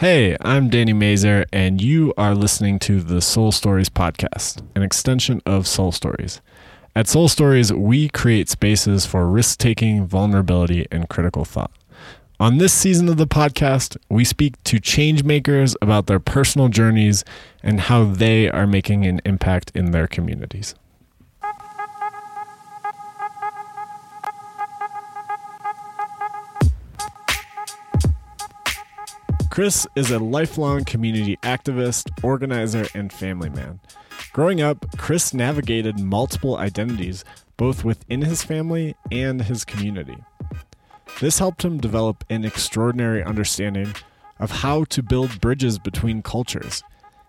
Hey, I'm Danny Mazer, and you are listening to the Soul Stories podcast, an extension of Soul Stories. At Soul Stories, we create spaces for risk taking, vulnerability, and critical thought. On this season of the podcast, we speak to change makers about their personal journeys and how they are making an impact in their communities. Chris is a lifelong community activist, organizer, and family man. Growing up, Chris navigated multiple identities both within his family and his community. This helped him develop an extraordinary understanding of how to build bridges between cultures.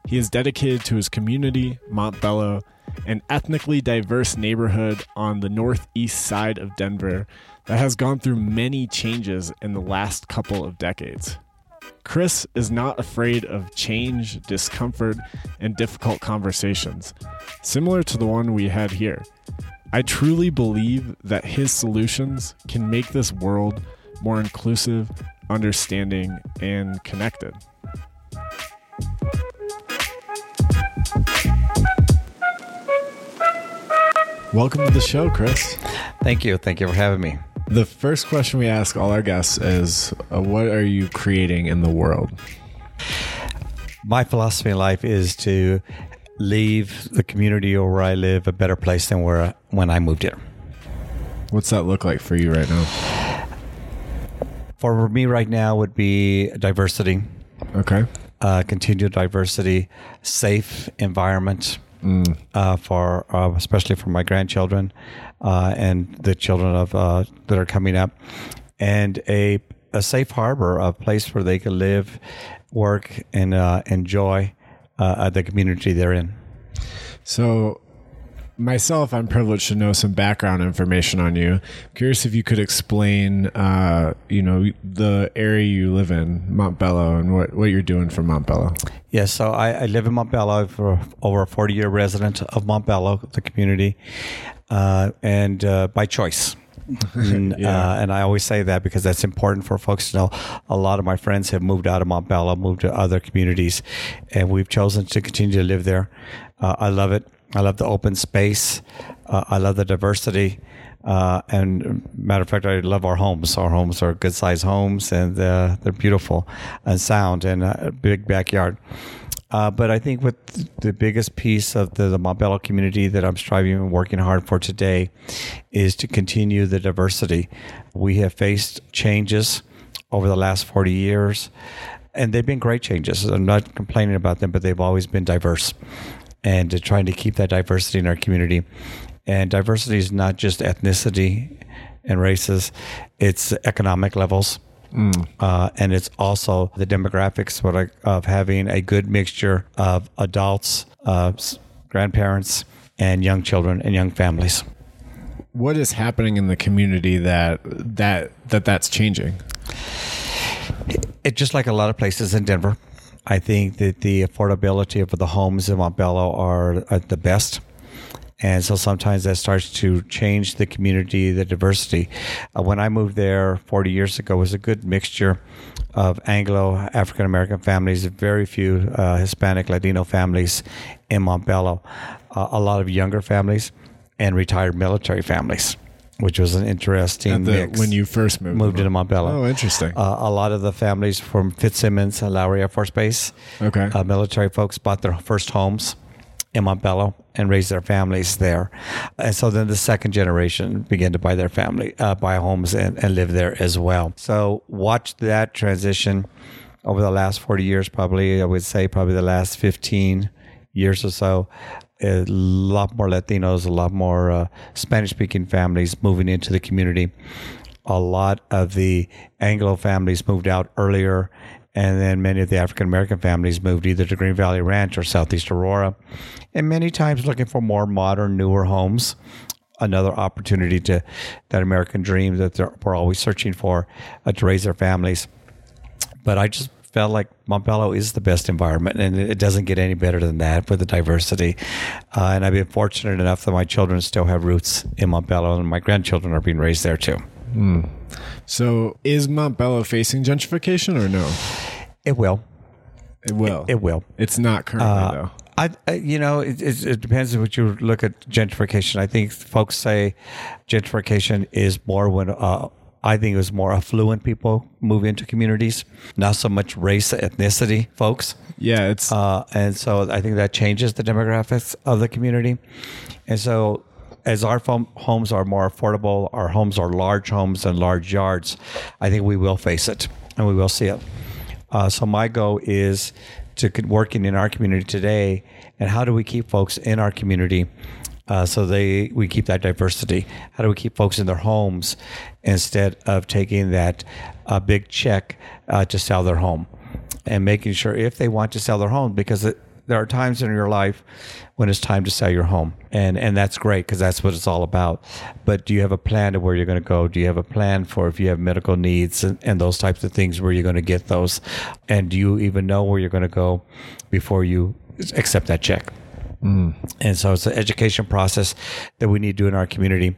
He is dedicated to his community, Montbello, an ethnically diverse neighborhood on the northeast side of Denver that has gone through many changes in the last couple of decades. Chris is not afraid of change, discomfort, and difficult conversations, similar to the one we had here. I truly believe that his solutions can make this world more inclusive, understanding, and connected. Welcome to the show, Chris. Thank you. Thank you for having me. The first question we ask all our guests is uh, What are you creating in the world? My philosophy in life is to leave the community or where I live a better place than where when I moved here. What's that look like for you right now? For me right now would be diversity, Okay. uh, continued diversity, safe environment uh, for uh, especially for my grandchildren uh, and the children of uh, that are coming up, and a a safe harbor, a place where they can live, work, and uh, enjoy uh, the community they're in. So, myself, I'm privileged to know some background information on you. curious if you could explain, uh, you know, the area you live in, Montbello, and what, what you're doing for Montbello. Yes, so I, I live in Montbello for over a 40 year resident of Montbello, the community, uh, and uh, by choice. and, Yeah. uh, and I always say that because that's important for folks to know. A lot of my friends have moved out of Montbello, moved to other communities, and we've chosen to continue to live there. Uh, I love it. I love the open space. Uh, I love the diversity. Uh, and matter of fact, I love our homes. Our homes are good sized homes and uh, they're beautiful and sound and a big backyard. Uh, but I think what the biggest piece of the, the Montbello community that I'm striving and working hard for today is to continue the diversity. We have faced changes over the last 40 years, and they've been great changes. I'm not complaining about them, but they've always been diverse. And to trying to keep that diversity in our community. And diversity is not just ethnicity and races, it's economic levels. Uh, and it's also the demographics what I, of having a good mixture of adults, uh, grandparents, and young children and young families. What is happening in the community that that that that's changing? It just like a lot of places in Denver. I think that the affordability of the homes in Montbello are at the best. And so sometimes that starts to change the community, the diversity. Uh, when I moved there 40 years ago, it was a good mixture of Anglo African American families, very few uh, Hispanic Latino families in Montbello, uh, a lot of younger families, and retired military families, which was an interesting the- mix when you first moved moved into Montbello. Oh, interesting. Uh, a lot of the families from Fitzsimons and Lowry Air Force Base, Okay. uh, military folks bought their first homes in Montbello and raised their families there. And so then the second generation began to buy their family, uh, buy homes and, and live there as well. So watch that transition over the last 40 years, probably, I would say probably the last 15 years or so. A lot more Latinos, a lot more uh, Spanish speaking families moving into the community a lot of the Anglo families moved out earlier, and then many of the African American families moved either to Green Valley Ranch or Southeast Aurora, and many times looking for more modern, newer homes. Another opportunity to that American dream that they're, we're always searching for uh, to raise their families. But I just felt like Montbello is the best environment, and it doesn't get any better than that with the diversity. Uh, and I've been fortunate enough that my children still have roots in Montbello, and my grandchildren are being raised there too. So is Montbello facing gentrification or no? It will. It will. It will. It's not currently Uh, though. I, I, you know, it, it, it depends on what you look at gentrification. I think folks say gentrification is more when uh, I think it was more affluent people move into communities, not so much race, ethnicity folks. Yeah, it's Uh, and so I think that changes the demographics of the community. And so as our homes are more affordable, our homes are large homes and large yards, I think we will face it and we will see it. Uh, so my goal is to working in our community today and how do we keep folks in our community uh, so they we keep that diversity. How do we keep folks in their homes instead of taking that uh, big check uh, to sell their home, and making sure if they want to sell their home because it, there are times in your life when it's time to sell your home, and and that's great because that's what it's all about. But do you have a plan to where you're going to go? Do you have a plan for if you have medical needs and, and those types of things where you're going to get those, and do you even know where you're going to go before you accept that check? And so it's an education process that we need to do in our community.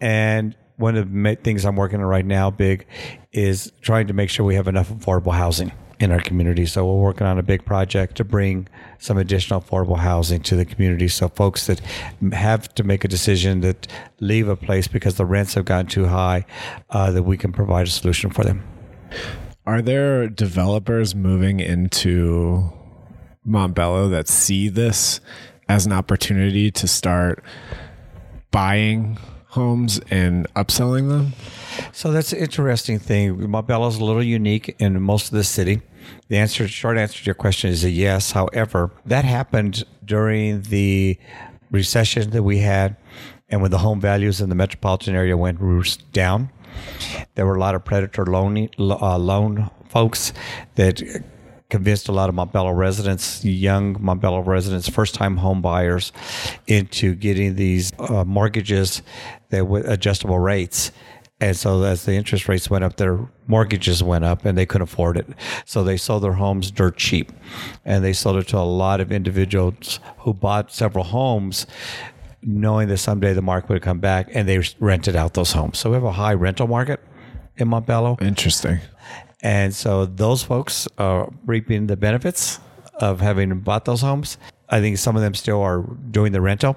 And one of the things I'm working on right now, big, is trying to make sure we have enough affordable housing in our community. So we're working on a big project to bring some additional affordable housing to the community. So folks that have to make a decision that leave a place because the rents have gotten too high, uh, that we can provide a solution for them. Are there developers moving into Montbello that see this as an opportunity to start buying homes and upselling them? So that's an interesting thing. Montbello is a little unique in most of the city. The answer, short answer to your question is a yes. However, that happened during the recession that we had, and when the home values in the metropolitan area went down. There were a lot of predator loan uh, loan folks that convinced a lot of Montbello residents, young Montbello residents, first time home buyers, into getting these uh, mortgages that with adjustable rates. And so as the interest rates went up, their mortgages went up and they couldn't afford it. So they sold their homes dirt cheap. And they sold it to a lot of individuals who bought several homes knowing that someday the market would come back and they rented out those homes. So we have a high rental market in Montbello. Interesting. And so those folks are reaping the benefits of having bought those homes. I think some of them still are doing the rental,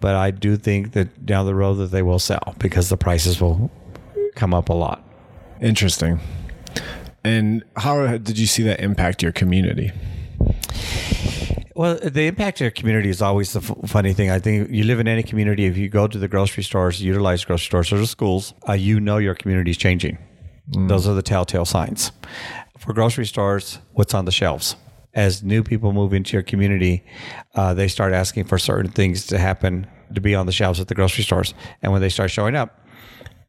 but I do think that down the road that they will sell because the prices will come up a lot. Interesting. And how did you see that impact your community? Well, the impact of your community is always the f- funny thing. I think you live in any community. If you go to the grocery stores, utilize grocery stores or the schools, uh, you know your community is changing. Those are the telltale signs. For grocery stores, what's on the shelves? As new people move into your community, uh, they start asking for certain things to happen to be on the shelves at the grocery stores. And when they start showing up,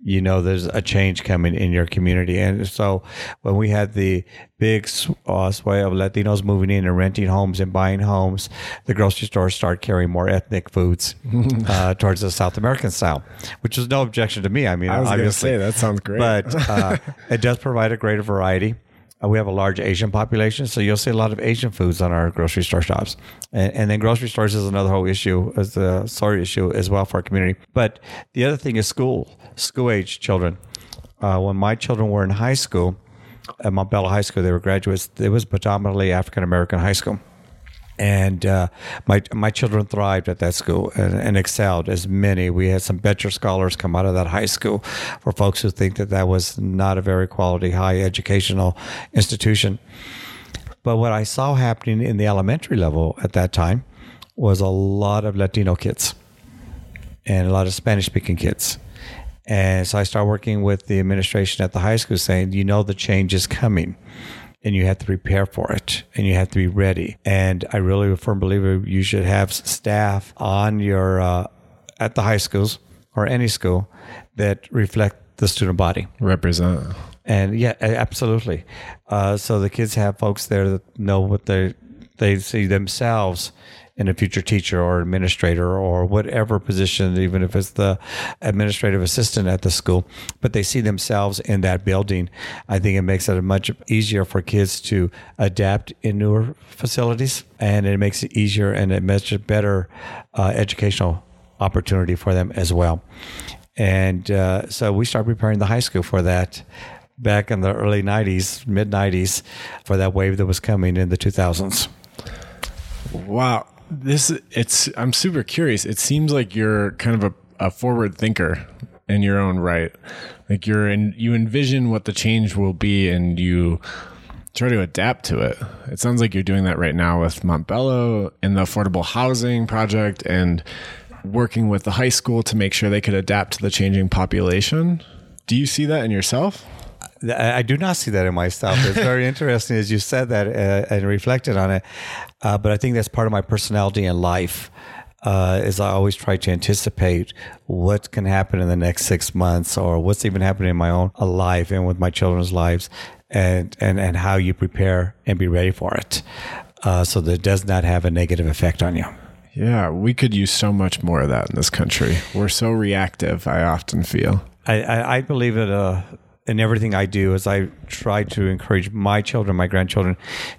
you know there's a change coming in your community. And so when we had the big uh, sway of Latinos moving in and renting homes and buying homes, the grocery stores start carrying more ethnic foods uh, towards the South American style, which is no objection to me. I mean, I was going to obviously, say that sounds great. but uh, it does provide a greater variety. Uh, we have a large Asian population, so you'll see a lot of Asian foods on our grocery store shops. And, and then grocery stores is another whole issue, as a sorry issue as well for our community. But the other thing is school, school age children. Uh, when my children were in high school, at Montbello High School, they were graduates. It was predominantly African American high school and uh, my my children thrived at that school and, and excelled as many. We had some Boettcher scholars come out of that high school for folks who think that that was not a very quality high educational institution. But what I saw happening in the elementary level at that time was a lot of Latino kids and a lot of Spanish speaking kids. And so I started working with the administration at the high school saying, you know, the change is coming and you have to prepare for it and you have to be ready. And I really a firm believer you should have staff on your, uh, at the high schools or any school that reflect the student body. Represent. And yeah, absolutely. Uh, so the kids have folks there that know what they they see themselves in a future teacher or administrator or whatever position, even if it's the administrative assistant at the school, but they see themselves in that building. I think it makes it much easier for kids to adapt in newer facilities, and it makes it easier and it makes a better uh, educational opportunity for them as well. And uh, so we start preparing the high school for that back in the early 90s, mid 90s, for that wave that was coming in the 2000s. Wow. This it's I'm super curious. It seems like you're kind of a, a forward thinker in your own right. Like you're in you envision what the change will be and you try to adapt to it. It sounds like you're doing that right now with Montbello and the affordable housing project and working with the high school to make sure they could adapt to the changing population. Do you see that in yourself? I I do not see that in myself. It's very interesting as you said that uh, and reflected on it. Uh, but I think that's part of my personality in life. Uh, is I always try to anticipate what can happen in the next six months, or what's even happening in my own life and with my children's lives, and and and how you prepare and be ready for it, uh, so that it does not have a negative effect on you. Yeah, we could use so much more of that in this country. We're so reactive, I often feel. I, I, I believe that uh, in everything I do is I try to encourage my children, my grandchildren,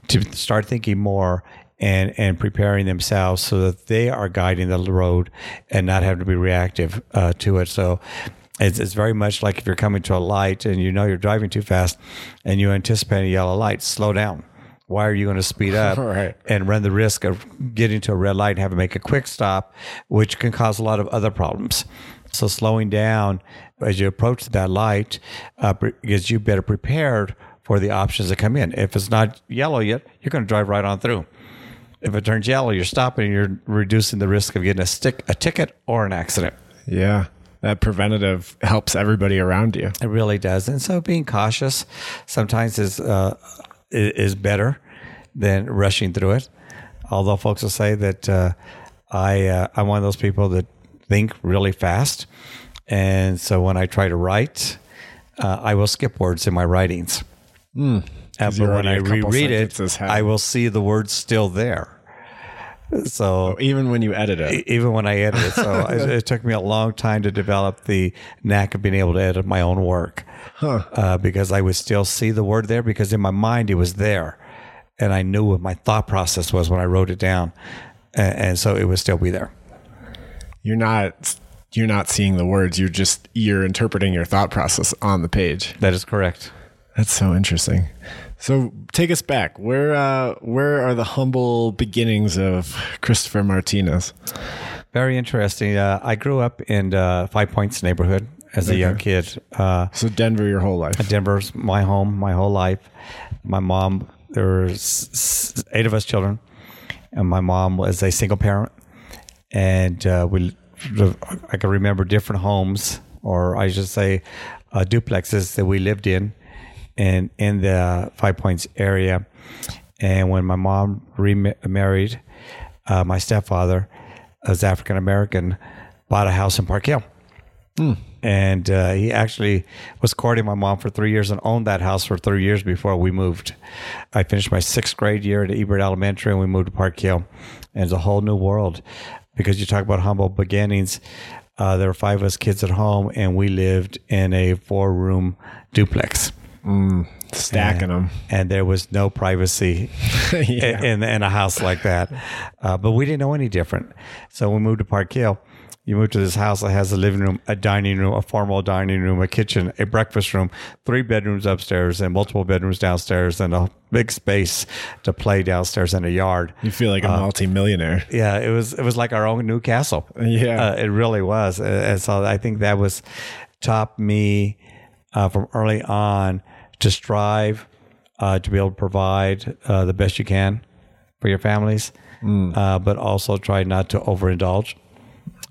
to start thinking more and and preparing themselves so that they are guiding the road and not having to be reactive uh, to it. So. It's, it's very much like if you're coming to a light and you know you're driving too fast and you anticipate a yellow light, slow down. Why are you going to speed up Right. and run the risk of getting to a red light and having to make a quick stop, which can cause a lot of other problems. So slowing down as you approach that light uh, gets you better prepared for the options that come in. If it's not yellow yet, you're going to drive right on through. If it turns yellow, you're stopping. You're reducing the risk of getting a stick, a ticket, or an accident. Yeah. That preventative helps everybody around you. It really does. And so being cautious sometimes is uh, is better than rushing through it. Although folks will say that uh, I uh, I'm one of those people that think really fast, and so when I try to write, uh, I will skip words in my writings. Uh, but when I reread it. I will see the words still there. So Even when you edit it. Even when I edit it. So it, it took me a long time to develop the knack of being able to edit my own work uh, because I would still see the word there because in my mind it was there. And I knew what my thought process was when I wrote it down. And, and so it would still be there. You're not you're not seeing the words, you're just you're interpreting your thought process on the page. That is correct. That's so interesting. So take us back. Where uh where are the humble beginnings of Christopher Martinez? Very interesting. Uh, I grew up in uh, Five Points neighborhood as a young kid. Uh, So Denver your whole life. Denver's my home, my whole life. My mom, there were eight of us children, and my mom was a single parent. And uh, we, I can remember different homes, or I should say, uh, duplexes that we lived in, in in the Five Points area. And when my mom remarried, uh, my stepfather, was African American, bought a house in Park Hill and uh, he actually was courting my mom for three years and owned that house for three years before we moved. I finished my sixth grade year at Ebert Elementary, and we moved to Park Hill, and it's a whole new world because you talk about humble beginnings. Uh, there were five of us kids at home, and we lived in a four-room duplex, Stacking them. and there was no privacy Yeah. in, in a house like that. Uh, but we didn't know any different. So we moved to Park Hill, you move to this house that has a living room, a dining room, a formal dining room, a kitchen, a breakfast room, three bedrooms upstairs, and multiple bedrooms downstairs, and a big space to play downstairs in a yard. You feel like a multi-millionaire. Yeah, it was it was like our own new castle. Yeah. uh, it really was. Uh, And so I think that was taught me uh, from early on to strive uh, to be able to provide uh, the best you can for your families, uh, but also try not to overindulge.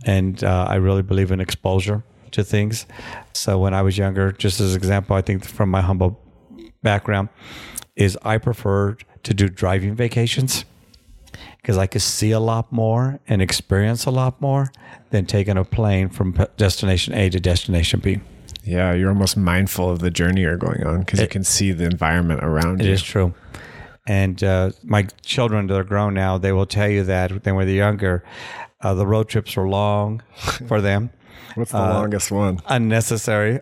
And uh, I really believe in exposure to things. So when I was younger, just as an example, I think from my humble background, is I preferred to do driving vacations because I could see a lot more and experience a lot more than taking a plane from destination A to destination B. Yeah, you're almost mindful of the journey you're going on because you can see the environment around It you. is true. And uh, my children that are grown now, they will tell you that when they were younger, uh, the road trips were long for them, What's the longest one? unnecessary.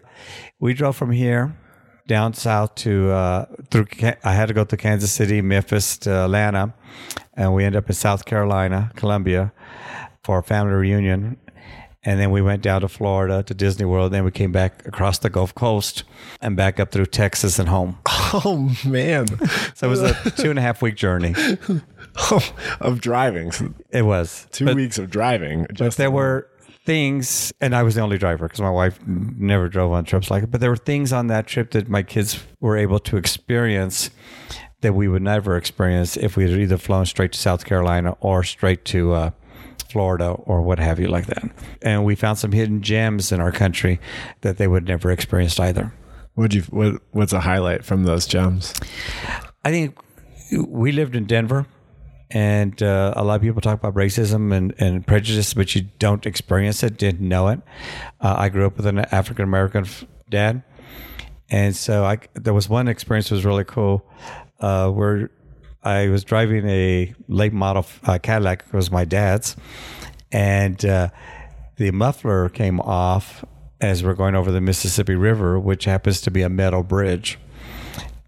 We drove from here down south to uh, through. I had to go to Kansas City, Memphis, to Atlanta, and we ended up in South Carolina, Columbia, for a family reunion. And then we went down to Florida to Disney World. Then we came back across the Gulf Coast and back up through Texas and home. Oh man, So it was a two and a half week journey. of driving. It was. Two But- weeks of driving. Just there were things, and I was the only driver because my wife never drove on trips like it. But there were things on that trip that my kids were able to experience that we would never experience if we had either flown straight to South Carolina or straight to uh, Florida or what have you like that. And we found some hidden gems in our country that they would never experienced either. What'd you what what's a highlight from those gems? I think we lived in Denver, and uh, a lot of people talk about racism and, and prejudice, but you don't experience it, didn't know it. Uh, I grew up with an African American f- dad, and so I there was one experience that was really cool, uh, where I was driving a late model uh, Cadillac. It was my dad's, and uh, the muffler came off as we're going over the Mississippi River, which happens to be a metal bridge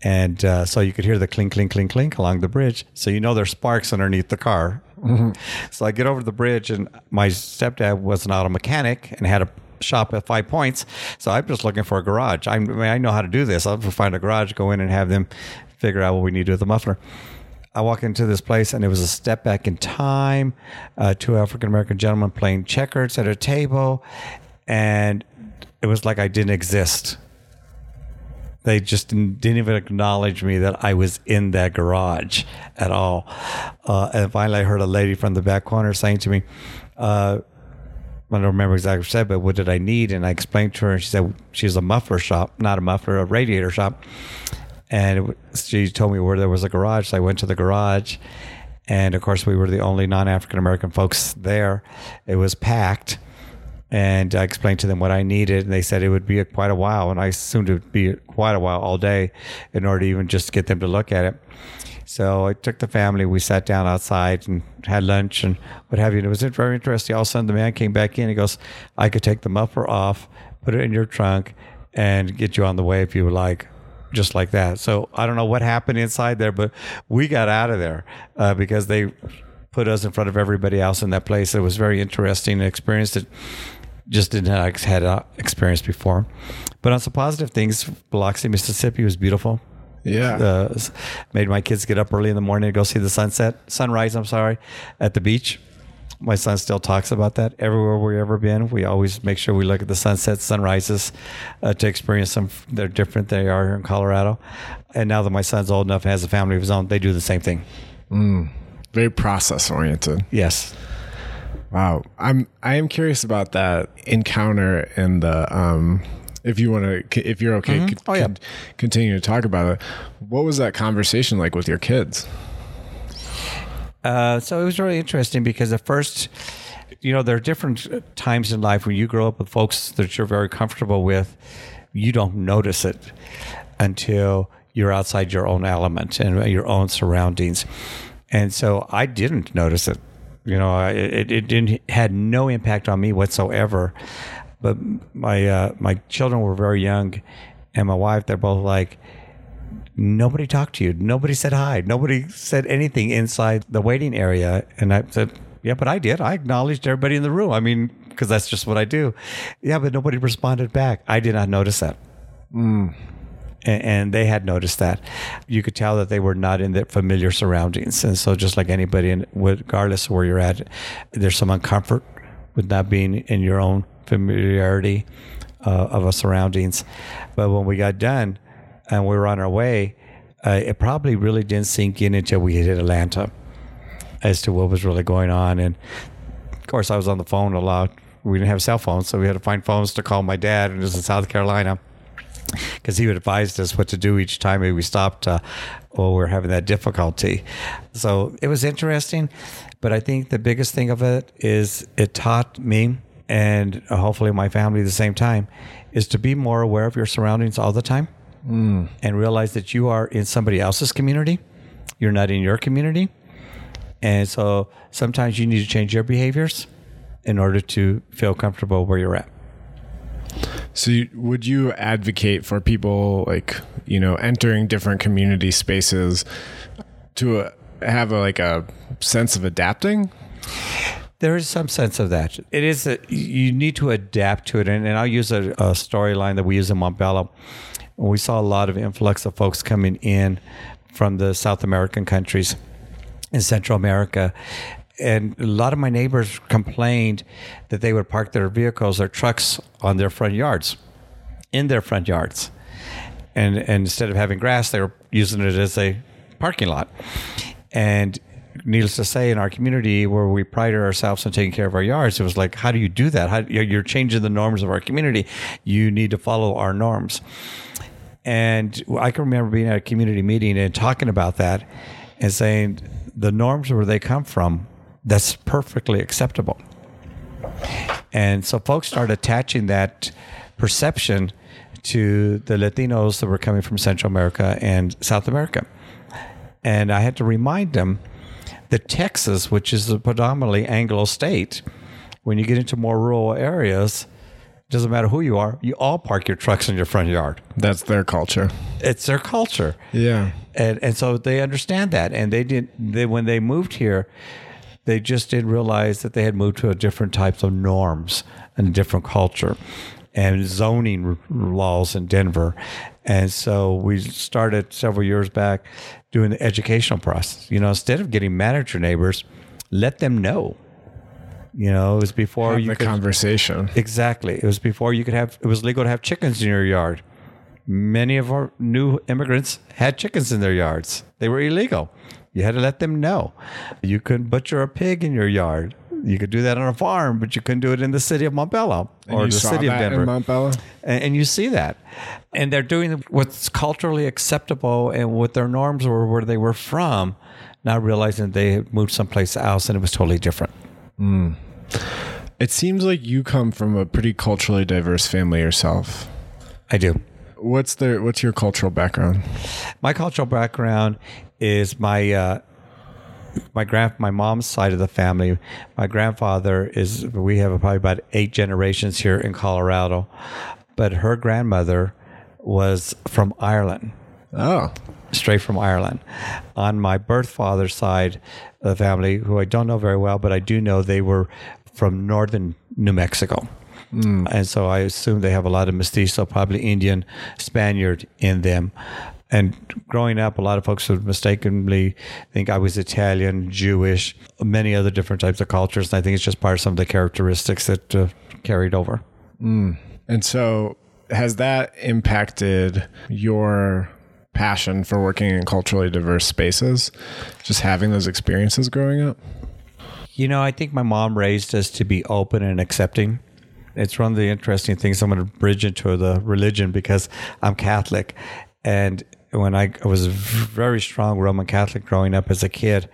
and uh, so you could hear the clink, clink, clink, clink along the bridge. So you know there's sparks underneath the car. So I get over the bridge, and my stepdad was an auto mechanic and had a shop at Five Points. So I'm just looking for a garage. I'm, I mean, I know how to do this. I'll find a garage, go in, and have them figure out what we need to do with the muffler. I walk into this place, and it was a step back in time. Uh, two African American gentlemen playing checkers at a table, and it was like I didn't exist they just didn't, even acknowledge me that I was in that garage at all. Uh, and finally, I heard a lady from the back corner saying to me, uh, I don't remember exactly what she said, but what did I need? And I explained to her, and she said she's a muffler shop, not a muffler, a radiator shop. And she told me where there was a garage. So I went to the garage. And of course, we were the only non African American folks there. It was packed and I explained to them what I needed, and they said it would be quite a while, and I assumed it would be quite a while all day in order to even just get them to look at it. So I took the family. We sat down outside and had lunch and what have you. And it was very interesting. All of a sudden, the man came back in. He goes, "I could take the muffler off, put it in your trunk, and get you on the way if you would like." Just like that. So I don't know what happened inside there, but we got out of there uh, because they put us in front of everybody else in that place. It was very interesting experience that just didn't have had uh, experience before. But on some positive things, Biloxi, Mississippi was beautiful. Yeah. Uh, made my kids get up early in the morning to go see the sunset, sunrise. I'm sorry, at the beach. My son still talks about that. Everywhere we've ever been, we always make sure we look at the sunsets, sunrises, uh, to experience them. They're different. They are here in Colorado. And now that my son's old enough and has a family of his own, they do the same thing. Very process oriented. Yes. Wow. I'm I am curious about that encounter and the um if you want to if you're okay c- Oh, yeah. continue to talk about it. What was that conversation like with your kids? Uh, so it was really interesting because the first, you know, there are different times in life when you grow up with folks that you're very comfortable with, you don't notice it until you're outside your own element and your own surroundings. And so I didn't notice it. You know, it, it didn't had no impact on me whatsoever. But my uh, my children were very young, and my wife, they're both like, nobody talked to you. Nobody said hi. Nobody said anything inside the waiting area. And I said, yeah, but I did. I acknowledged everybody in the room. I mean, because that's just what I do. Yeah, but nobody responded back. I did not notice that. And, and they had noticed that. You could tell that they were not in their familiar surroundings. And so, just like anybody, regardless of where you're at, there's some uncomfort with not being in your own familiarity uh, of a surroundings. But when we got done and we were on our way, uh, it probably really didn't sink in until we hit Atlanta as to what was really going on. And of course, I was on the phone a lot. We didn't have cell phones, so we had to find phones to call my dad, it was in South Carolina because he would advise us what to do each time we stopped uh, or we were having that difficulty. So it was interesting, but I think the biggest thing of it is it taught me and hopefully my family at the same time is to be more aware of your surroundings all the time and realize that you are in somebody else's community. You're not in your community. And so sometimes you need to change your behaviors in order to feel comfortable where you're at. So, you, would you advocate for people like you know entering different community spaces to uh, have a, like a sense of adapting? There is some sense of that. It is a, you need to adapt to it, and, and I'll use a, a storyline that we use in Montbello. We saw a lot of influx of folks coming in from the South American countries in Central America. And a lot of my neighbors complained that they would park their vehicles, their trucks on their front yards, in their front yards. And, and instead of having grass, they were using it as a parking lot. And needless to say, in our community where we prided ourselves on taking care of our yards, it was like, how do you do that? How, you're changing the norms of our community. You need to follow our norms. And I can remember being at a community meeting and talking about that and saying the norms where they come from, that's perfectly acceptable. And so folks started attaching that perception to the Latinos that were coming from Central America and South America. And I had to remind them that Texas, which is a predominantly Anglo state, when you get into more rural areas, doesn't matter who you are, you all park your trucks in your front yard. That's their culture. It's their culture. Yeah. And and so they understand that. And they did they when they moved here, they just didn't realize that they had moved to a different types of norms and a different culture and zoning laws in Denver. And so we started several years back doing the educational process. You know, instead of getting mad at your neighbors, let them know you know, it was before have you the could, conversation. Exactly. It was before you could have. It was legal to have chickens in your yard. Many of our new immigrants had chickens in their yards. They were illegal. You had to let them know. You couldn't butcher a pig in your yard. You could do that on a farm, but you couldn't do it in the city of Montbello or the city of Denver. Montbello? And, and, you see that. And they're doing what's culturally acceptable and what their norms were where they were from, not realizing they had moved someplace else and it was totally different. Mm. It seems like you come from a pretty culturally diverse family yourself. I do. What's the what's your cultural background? My cultural background is my uh, my grand my mom's side of the family. My grandfather is we have probably about eight generations here in Colorado, but her grandmother was from Ireland. Oh, straight from Ireland. On my birth father's side the family, who I don't know very well, but I do know they were from northern New Mexico. Mm. And so I assume they have a lot of mestizo, probably Indian, Spaniard in them. And growing up, a lot of folks would mistakenly think I was Italian, Jewish, many other different types of cultures. And I think it's just part of some of the characteristics that uh, carried over. Mm. And so, has that impacted your passion for working in culturally diverse spaces, just having those experiences growing up? You know, I think my mom raised us to be open and accepting. It's one of the interesting things I'm going to bridge into the religion because I'm Catholic. And when I, was very strong Roman Catholic growing up as a kid,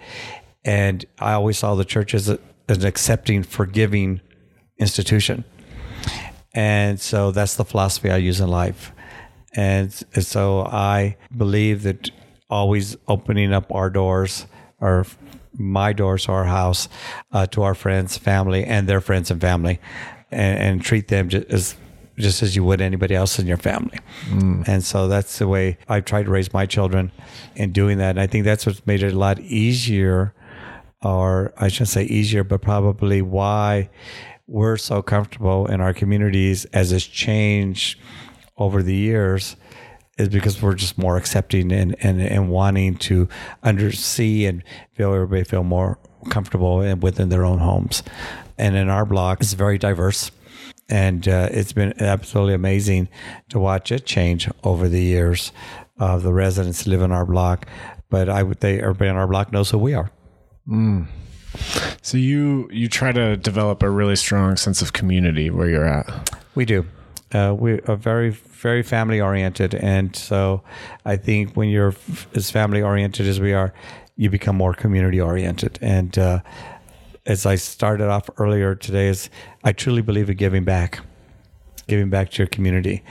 and I always saw the church as, a, as an accepting, forgiving institution. And so that's the philosophy I use in life. And so I believe that always opening up our doors or my doors to our house, uh, to our friends, family, and their friends and family, and, and treat them just as just as you would anybody else in your family. Mm. And so that's the way I've tried to raise my children in doing that. And I think that's what's made it a lot easier, or I shouldn't say easier, but probably why we're so comfortable in our communities as it's changed over the years is because we're just more accepting and, and, and wanting to undersee and feel everybody feel more comfortable and within their own homes. And in our block, it's very diverse. And uh, it's been absolutely amazing to watch it change over the years of the residents live in our block. But I would say everybody in our block knows who we are. Mm. So you you try to develop a really strong sense of community where you're at. We do. Uh, we are very very family oriented, and so I think when you're f- as family oriented as we are, you become more community oriented. And uh, as I started off earlier today, is I truly believe in giving back, giving back to your community.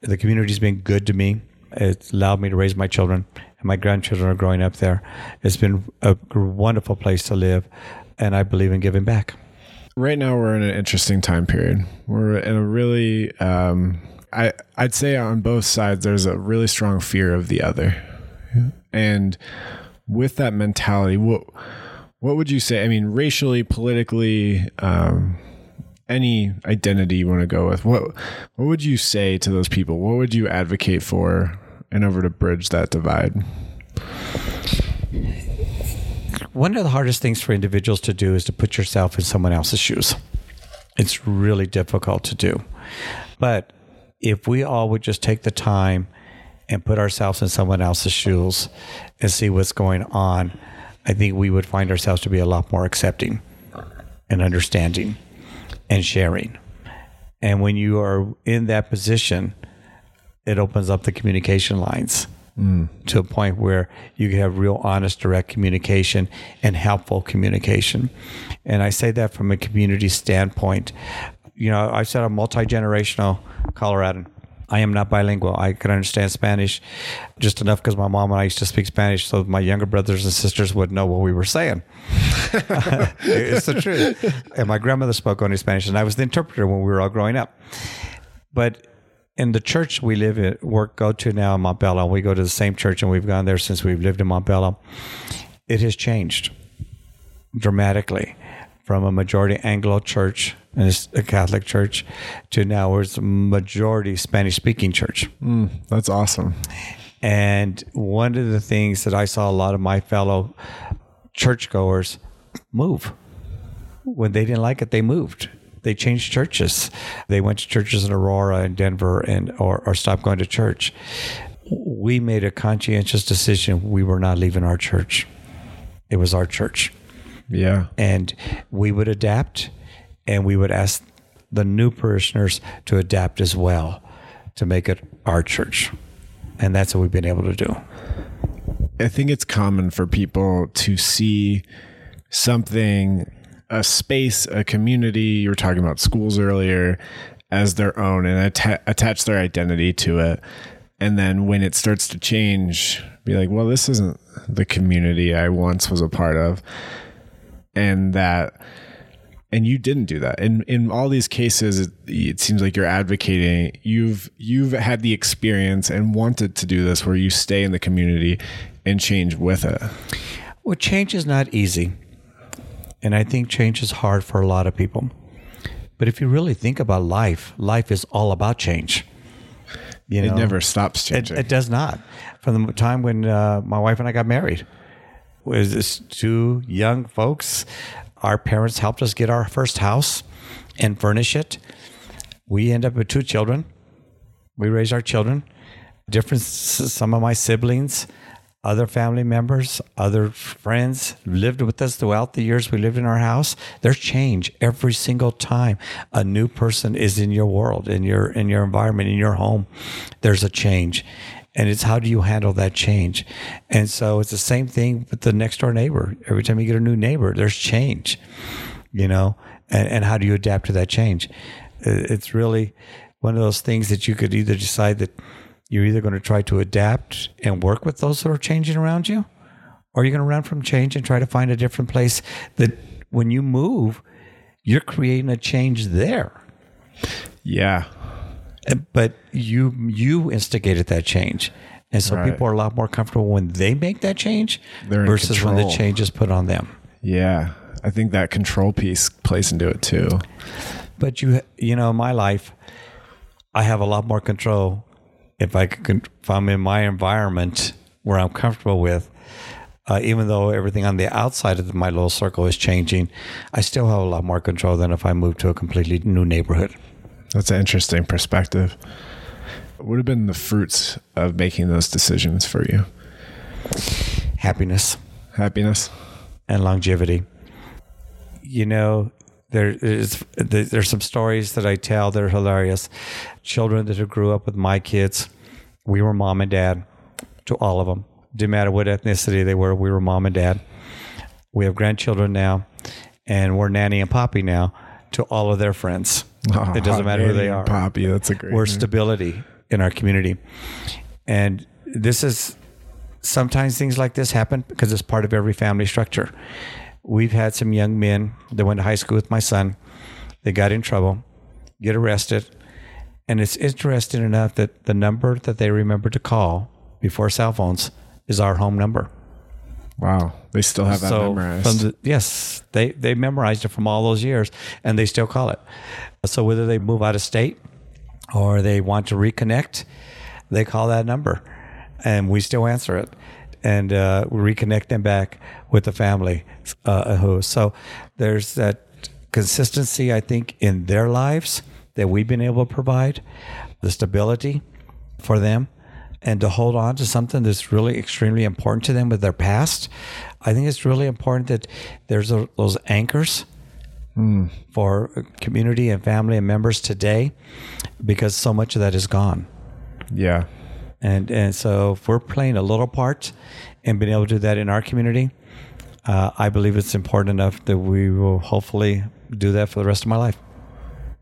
The community's been good to me. It's allowed me to raise my children, and my grandchildren are growing up there. It's been a wonderful place to live, and I believe in giving back. Right now, we're in an interesting time period. We're in a really um, I I'd say on both sides there's a really strong fear of the other, and with that mentality, what What would you say? I mean, racially, politically, um, any identity you want to go with. What what would you say to those people? What would you advocate for in order to bridge that divide? One of the hardest things for individuals to do is to put yourself in someone else's shoes. It's really difficult to do. But if we all would just take the time and put ourselves in someone else's shoes and see what's going on, I think we would find ourselves to be a lot more accepting and understanding and sharing. And when you are in that position, it opens up the communication lines mm. to a point where you can have real honest, direct communication and helpful communication. And I say that from a community standpoint. You know, I said I'm multi generational Coloradan. I am not bilingual. I can understand Spanish just enough because my mom and I used to speak Spanish, so my younger brothers and sisters would know what we were saying. it's the truth. And my grandmother spoke only Spanish, and I was the interpreter when we were all growing up. But in the church we live in, work, go to now in Montbello, we go to the same church, and we've gone there since we've lived in Montbello. It has changed dramatically from a majority Anglo church and it's a Catholic church to now it's a majority Spanish speaking church. Mm, that's awesome. And one of the things that I saw a lot of my fellow churchgoers move when they didn't like it, they moved. They changed churches. They went to churches in Aurora and Denver and or, or stopped going to church. We made a conscientious decision. We were not leaving our church. It was our church. Yeah. And we would adapt and we would ask the new parishioners to adapt as well to make it our church. And that's what we've been able to do. I think it's common for people to see something, a space, a community, you were talking about schools earlier, as their own and atta- attach their identity to it. And then when it starts to change, be like, well, this isn't the community I once was a part of. And that and you didn't do that. And in all these cases, it, it, seems like you're advocating. You've you've had the experience and wanted to do this, where you stay in the community and change with it. Well, change is not easy, and I think change is hard for a lot of people. But if you really think about life, life is all about change. You know, it never stops changing. It, it does not. From the time when uh, my wife and I got married, was this two young folks our parents helped us get our first house and furnish it. We end up with two children. We raised our children. Different, some of my siblings, other family members, other friends lived with us throughout the years we lived in our house. There's change every single time a new person is in your world, in your in your environment, in your home. There's a change, and it's how do you handle that change and so it's the same thing with the next door neighbor every time you get a new neighbor there's change you know and, and how do you adapt to that change it's really one of those things that you could either decide that you're either going to try to adapt and work with those that are changing around you or you're going to run from change and try to find a different place that when you move you're creating a change there yeah but you you instigated that change. And so right. people are a lot more comfortable when they make that change They're versus when the change is put on them. Yeah. I think that control piece plays into it too. But you you know, in my life, I have a lot more control if I can if I'm in my environment where I'm comfortable with. Uh, even though everything on the outside of my little circle is changing, I still have a lot more control than if I move to a completely new neighborhood. That's an interesting perspective. What would have been the fruits of making those decisions for you? Happiness. Happiness. And longevity. You know, there is there's some stories that I tell that are hilarious. Children that have grew up with my kids, we were mom and dad to all of them. Didn't matter what ethnicity they were, we were mom and dad. We have grandchildren now, and we're nanny and poppy now to all of their friends. Oh, it doesn't matter who they are. Poppy, that's a great. We're name. stability in our community, and this is sometimes things like this happen because it's part of every family structure. We've had some young men that went to high school with my son. They got in trouble, get arrested, and it's interesting enough that the number that they remember to call before cell phones is our home number. Wow, they still have that so memorized. The, yes, they they memorized it from all those years, and they still call it. So whether they move out of state or they want to reconnect, they call that number, and we still answer it, and uh, we reconnect them back with the family. Uh, who so there's that consistency I think in their lives that we've been able to provide, the stability for them and to hold on to something that's really extremely important to them with their past. I think it's really important that there's a, those anchors mm. for community and family and members today because so much of that is gone. Yeah. And, and so if we're playing a little part and being able to do that in our community, uh, I believe it's important enough that we will hopefully do that for the rest of my life.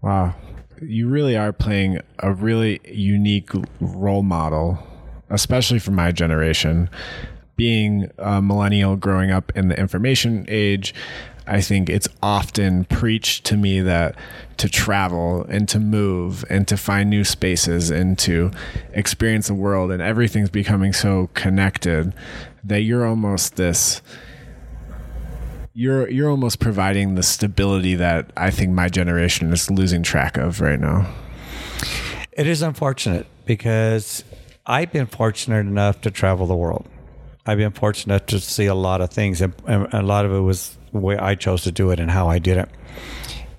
Wow. You really are playing a really unique role model especially for my generation, being a millennial growing up in the information age, I think it's often preached to me that to travel and to move and to find new spaces and to experience the world and everything's becoming so connected that you're almost this you're you're almost providing the stability that I think my generation is losing track of right now. It is unfortunate because I've been fortunate enough to travel the world. I've been fortunate to see a lot of things, and, and a lot of it was the way I chose to do it and how I did it.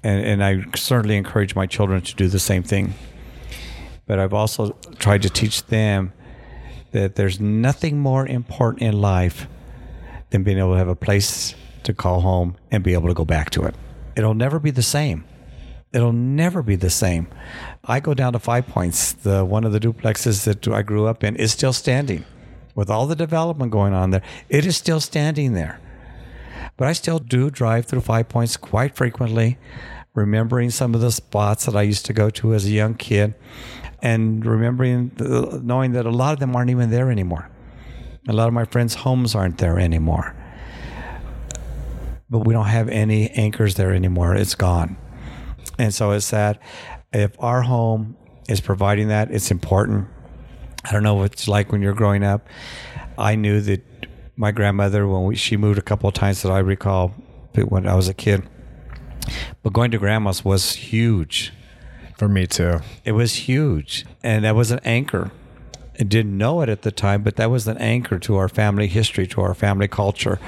And, and I certainly encourage my children to do the same thing. But I've also tried to teach them that there's nothing more important in life than being able to have a place to call home and be able to go back to it. It'll never be the same. It'll never be the same. I go down to Five Points. The one of the duplexes that I grew up in is still standing, with all the development going on there. It is still standing there. But I still do drive through Five Points quite frequently, remembering some of the spots that I used to go to as a young kid, and remembering, uh, knowing that a lot of them aren't even there anymore. A lot of my friends' homes aren't there anymore. But we don't have any anchors there anymore. It's gone. And so it's that if our home is providing that, it's important. I don't know what it's like when you're growing up. I knew that my grandmother, when we, she moved a couple of times that I recall when I was a kid, but going to grandma's was huge. For me too. It was huge. And that was an anchor. I didn't know it at the time, but that was an anchor to our family history, to our family culture.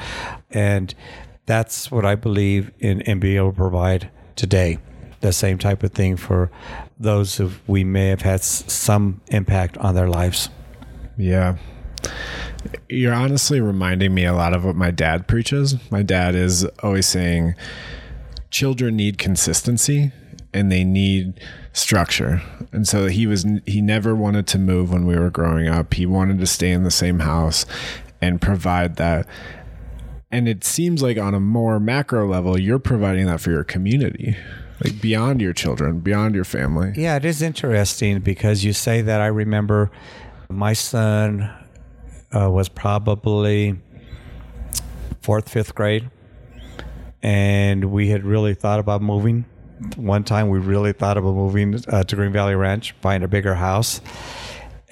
And that's what I believe in, in being able to provide today the same type of thing for those who we may have had some impact on their lives. Yeah. You're honestly reminding me a lot of what my dad preaches. My dad is always saying children need consistency and they need structure. And so he was he never wanted to move when we were growing up. He wanted to stay in the same house and provide that. And it seems like on a more macro level, you're providing that for your community like beyond your children, beyond your family. Yeah, it is interesting because you say that. I remember my son uh, was probably fourth, fifth grade, and we had really thought about moving. One time, we really thought about moving uh, to Green Valley Ranch, buying a bigger house.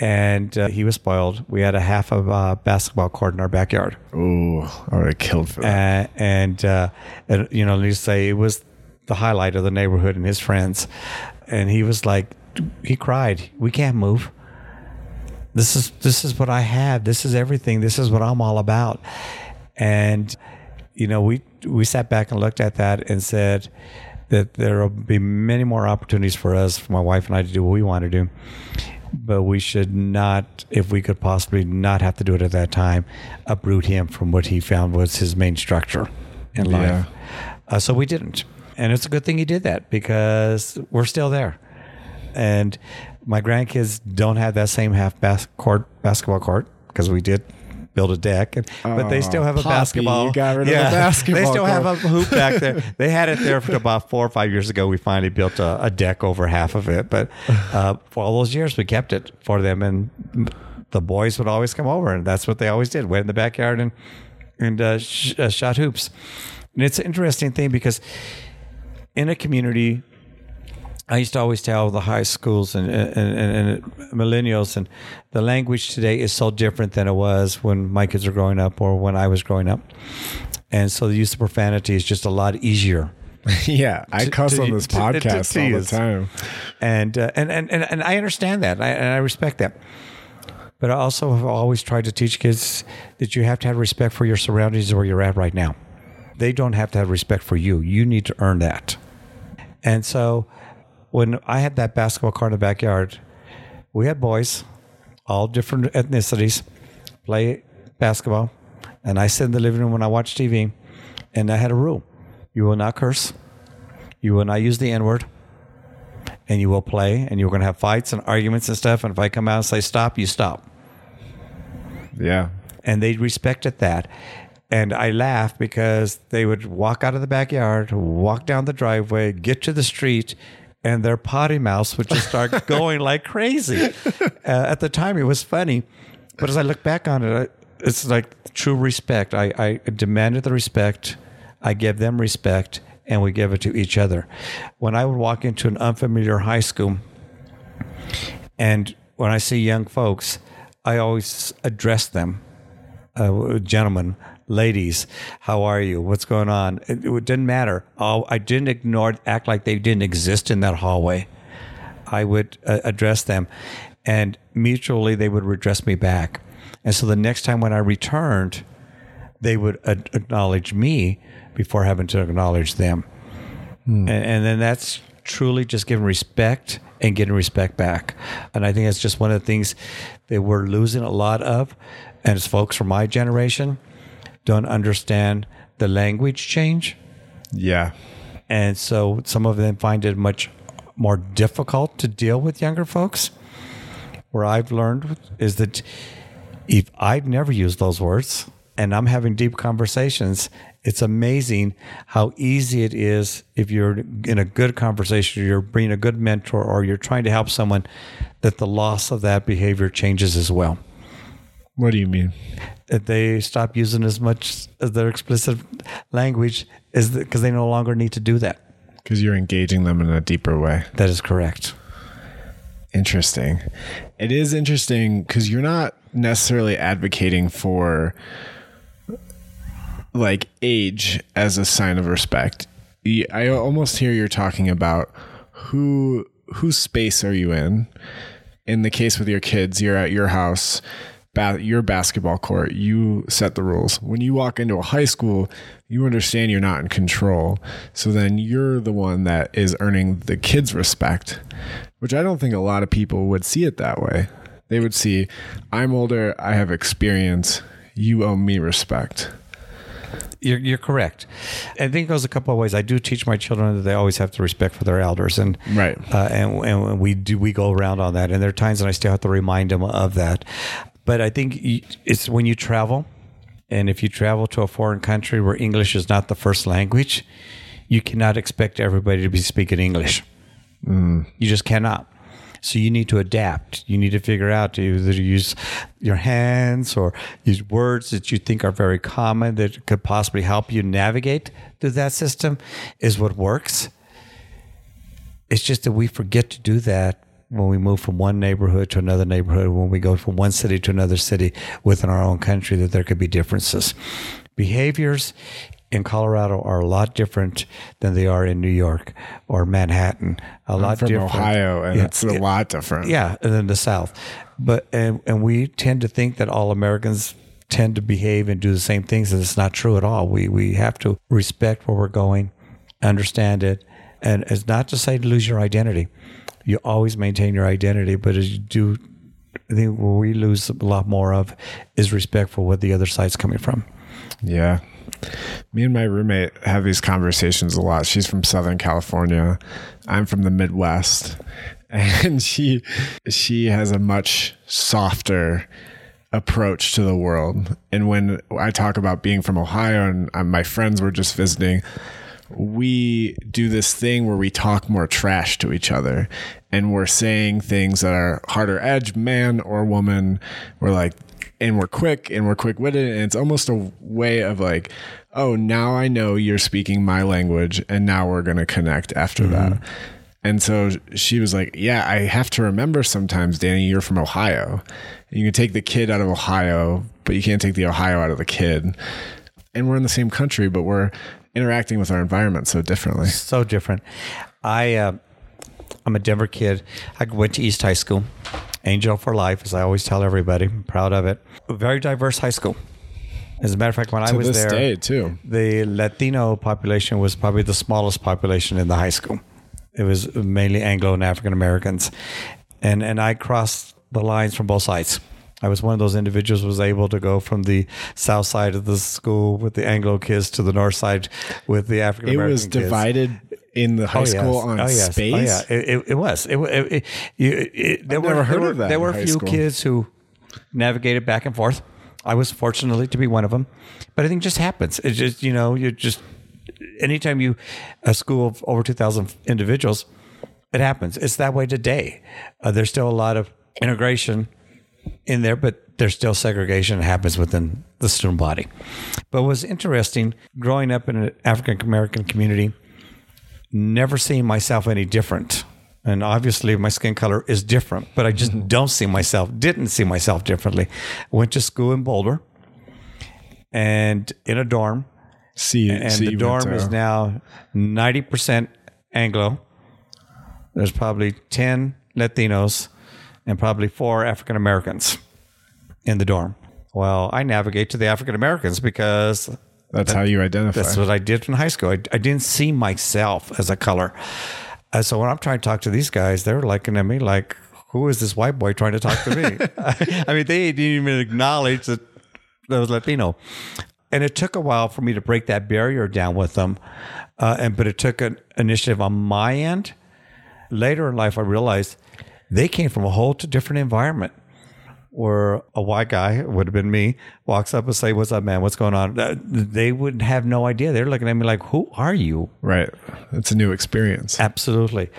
And uh, he was spoiled. We had a half of a uh, basketball court in our backyard. Oh, I would have killed for that. and, uh, and you know, you say it was the highlight of the neighborhood and his friends. And he was like, he cried, "We can't move. This is this is what I have. This is everything. This is what I'm all about." And you know, we we sat back and looked at that and said that there will be many more opportunities for us, for my wife and I, to do what we want to do. But we should not, if we could possibly not have to do it at that time, uproot him from what he found was his main structure in life. Yeah. Uh, so we didn't. And it's a good thing he did that because we're still there. And my grandkids don't have that same half bas- court, basketball court because we did build a deck, and, but they still have a Poppy, basketball. You got rid yeah, of the basketball. They still have a hoop back there. they had it there for about four or five years ago. We finally built a, a deck over half of it, but uh, for all those years we kept it for them, and the boys would always come over, and that's what they always did: went in the backyard and and uh, sh- uh, shot hoops. And it's an interesting thing because in a community I used to always tell the high schools and, and, and, and, millennials, and the language today is so different than it was when my kids were growing up or when I was growing up. And so the use of profanity is just a lot easier. yeah, I cuss to, on this to, podcast all the time, and, uh, and and and and I understand that, and I, and I respect that. But I also have always tried to teach kids that you have to have respect for your surroundings where you're at right now. They don't have to have respect for you. You need to earn that. And so when I had that basketball court in the backyard, we had boys, all different ethnicities, play basketball. And I sit in the living room when I watch TV, and I had a rule you will not curse, you will not use the N word, and you will play, and you're going to have fights and arguments and stuff. And if I come out and say stop, you stop. Yeah. And they respected that. And I laughed because they would walk out of the backyard, walk down the driveway, get to the street, and their potty mouths would just start going like crazy. Uh, at the time, it was funny, but as I look back on it, it's like true respect. I, I demanded the respect, I gave them respect, and we give it to each other. When I would walk into an unfamiliar high school, and when I see young folks, I always address them, uh, gentlemen, ladies, how are you? What's going on? It, it didn't matter. Oh, I didn't ignore, act like they didn't exist in that hallway. I would uh, address them, and mutually they would address me back. And so the next time when I returned, they would acknowledge me before having to acknowledge them. Hmm. And, and then that's truly just giving respect and getting respect back. And I think that's just one of the things that we're losing a lot of. And it's folks from my generation, don't understand the language change. Yeah. And so some of them find it much more difficult to deal with younger folks. Where I've learned is that if I've never used those words and I'm having deep conversations, it's amazing how easy it is if you're in a good conversation, you're being a good mentor, or you're trying to help someone, that the loss of that behavior changes as well. What do you mean? They stop using as much as their explicit language is because they no longer need to do that. Because you're engaging them in a deeper way. That is correct. Interesting. It is interesting because you're not necessarily advocating for like age as a sign of respect. I almost hear you're talking about who whose space are you in. In the case with your kids, you're at your house ba- your basketball court. You set the rules. When you walk into a high school, you understand you're not in control. So then you're the one that is earning the kids' respect, which I don't think a lot of people would see it that way. They would see, I'm older, I have experience, you owe me respect. You're, you're correct. I think it goes a couple of ways. I do teach my children that they always have to respect for their elders, and right, uh, and and we do we go around on that. And there are times when I still have to remind them of that. But I think it's when you travel, and if you travel to a foreign country where English is not the first language, you cannot expect everybody to be speaking English. Mm. You just cannot. So you need to adapt. You need to figure out to either use your hands or use words that you think are very common that could possibly help you navigate through that system is what works. It's just that we forget to do that when we move from one neighborhood to another neighborhood, when we go from one city to another city within our own country, that there could be differences. Behaviors in Colorado are a lot different than they are in New York or Manhattan. A I'm lot from different. Ohio, and yeah, it's a it, lot different. Yeah, than the South. But and and we tend to think that all Americans tend to behave and do the same things, and it's not true at all. We we have to respect where we're going, understand it, and it's not to say to lose your identity you always maintain your identity, but as you do, I think what we lose a lot more of is respect for what the other side's coming from. Yeah. Me and my roommate have these conversations a lot. She's from Southern California. I'm from the Midwest. And she she has a much softer approach to the world. And when I talk about being from Ohio and uh, my friends were just visiting, we do this thing where we talk more trash to each other and we're saying things that are harder edge, man or woman. We're like, and we're quick and we're quick witted. And it's almost a way of like, oh, now I know you're speaking my language and now we're going to connect after mm-hmm. that. And so she was like, Yeah, I have to remember sometimes, Danny, you're from Ohio. You can take the kid out of Ohio, but you can't take the Ohio out of the kid. And we're in the same country, but we're interacting with our environment so differently. So different. I, uh, I'm a Denver kid. I went to East High School, Angel for Life, as I always tell everybody. I'm proud of it. A very diverse high school. As a matter of fact, when I was there, day, too. the Latino population was probably the smallest population in the high school. It was mainly Anglo and African Americans, and and I crossed the lines from both sides. I was one of those individuals who was able to go from the south side of the school with the Anglo kids to the north side with the African American. It was divided in the high Oh, school yes. on oh, yes. space. Oh, yeah, it, it, it was. It, it, it, you, it, there I've were, never heard there of that There were a few school. kids who navigated back and forth. I was fortunately to be one of them, but I think it just happens. It's just you know you just anytime you a school of over two thousand individuals, it happens. It's that way today. Uh, there's still a lot of integration in there, but there's still segregation that happens within the student body. But was interesting growing up in an African American community, never seeing myself any different. And obviously, my skin color is different, but I just mm-hmm. don't see myself, didn't see myself differently. went to school in Boulder and in a dorm. See, And see, the dorm is now 90% Anglo. There's probably 10 Latinos and probably four African Americans in the dorm. Well, I navigate to the African Americans because That's how you identify. that's what I did in high school. I, I didn't see myself as a color. Uh, so when I'm trying to talk to these guys, they're looking at me like, who is this white boy trying to talk to me? I mean, they didn't even acknowledge that I was Latino. And it took a while for me to break that barrier down with them. Uh, and but it took an initiative on my end. Later in life, I realized they came from a whole different environment where a white guy would have been me walks up and say, "What's up, man? What's going on?" They would have no idea. They're looking at me like, "Who are you?" right. It's a new experience. Absolutely.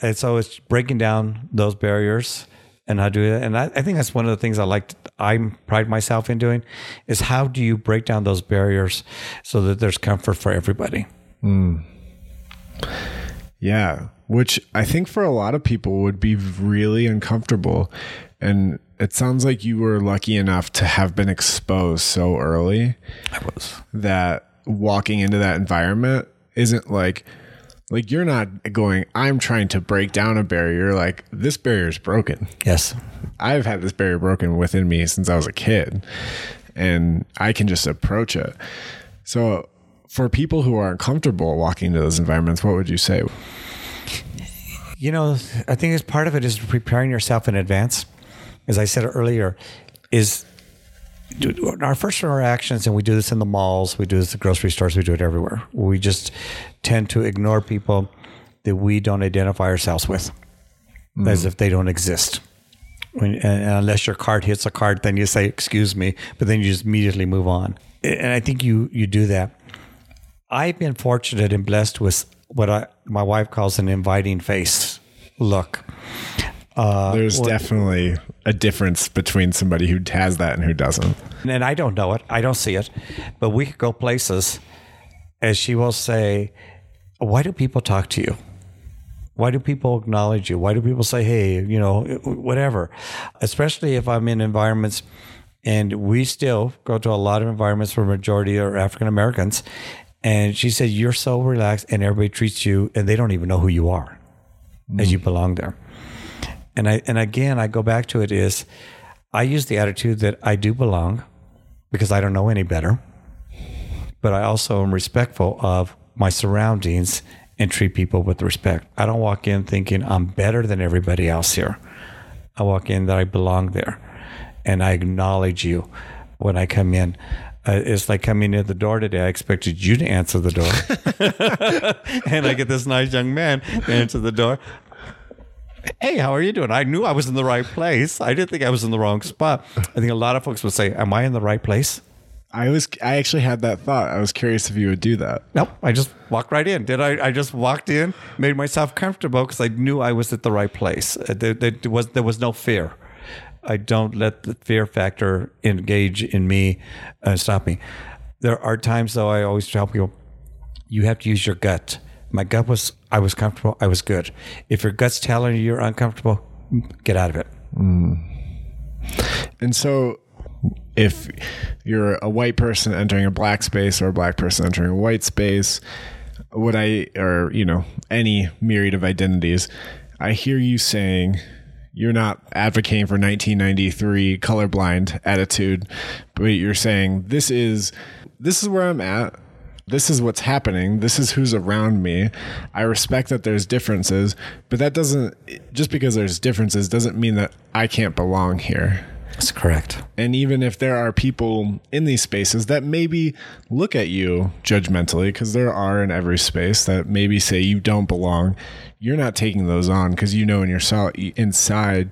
And so it's breaking down those barriers and how do it. And I, I think that's one of the things I like. I pride myself in doing is how do you break down those barriers so that there's comfort for everybody. Hmm. Yeah, which I think for a lot of people would be really uncomfortable. And it sounds like you were lucky enough to have been exposed so early I was. that walking into that environment isn't like like you're not going I'm trying to break down a barrier like this barrier is broken. Yes. I've had this barrier broken within me since I was a kid and I can just approach it. So for people who are uncomfortable walking into those environments, what would you say? You know, I think as part of it is preparing yourself in advance. As I said earlier, is our first interactions, and we do this in the malls, we do this at grocery stores, we do it everywhere. We just tend to ignore people that we don't identify ourselves with, hmm. as if they don't exist. When, and unless your cart hits a cart, then you say, "Excuse me," but then you just immediately move on. And I think you you do that. I've been fortunate and blessed with what I, my wife calls an inviting face look. Uh, There's definitely a difference between somebody who has that and who doesn't. and I don't know it, I don't see it, but we could go places, as she will say, "Why do people talk to you? Why do people acknowledge you? Why do people say, hey, you know, whatever?" Especially if I'm in environments, and we still go to a lot of environments where majority are African Americans, and she said, "You're so relaxed, and everybody treats you, and they don't even know who you are, as you mm. belong there." and I and again I go back to it is I use the attitude that I do belong because I don't know any better, but I also am respectful of my surroundings and treat people with respect. I don't walk in thinking I'm better than everybody else here. I walk in that I belong there, and I acknowledge you when I come in. Uh, it's like coming in the door today. I expected you to answer the door, and I get this nice young man to answer the door hey, how are you doing? I knew I was in the right place. I didn't think I was in the wrong spot. I think a lot of folks would say, am I in the right place? I was I actually had that thought. I was curious if you would do that. Nope. I just walked right in. Did I? I just walked in, made myself comfortable because I knew I was at the right place. Uh, There, there was there was no fear. I don't let the fear factor engage in me and stop me. There are times though I always tell people, you have to use your gut My gut was I was comfortable. I was good. If your gut's telling you you're uncomfortable, get out of it. And so, if you're a white person entering a black space or a black person entering a white space, would I, or, you know, any myriad of identities, I hear you saying you're not advocating for 1993 colorblind attitude, but you're saying this is this is where I'm at. This is what's happening. This is who's around me. I respect that there's differences, but that doesn't just because there's differences doesn't mean that I can't belong here. That's correct. And even if there are people in these spaces that maybe look at you judgmentally, because there are in every space that maybe say you don't belong, you're not taking those on because you know in yourself inside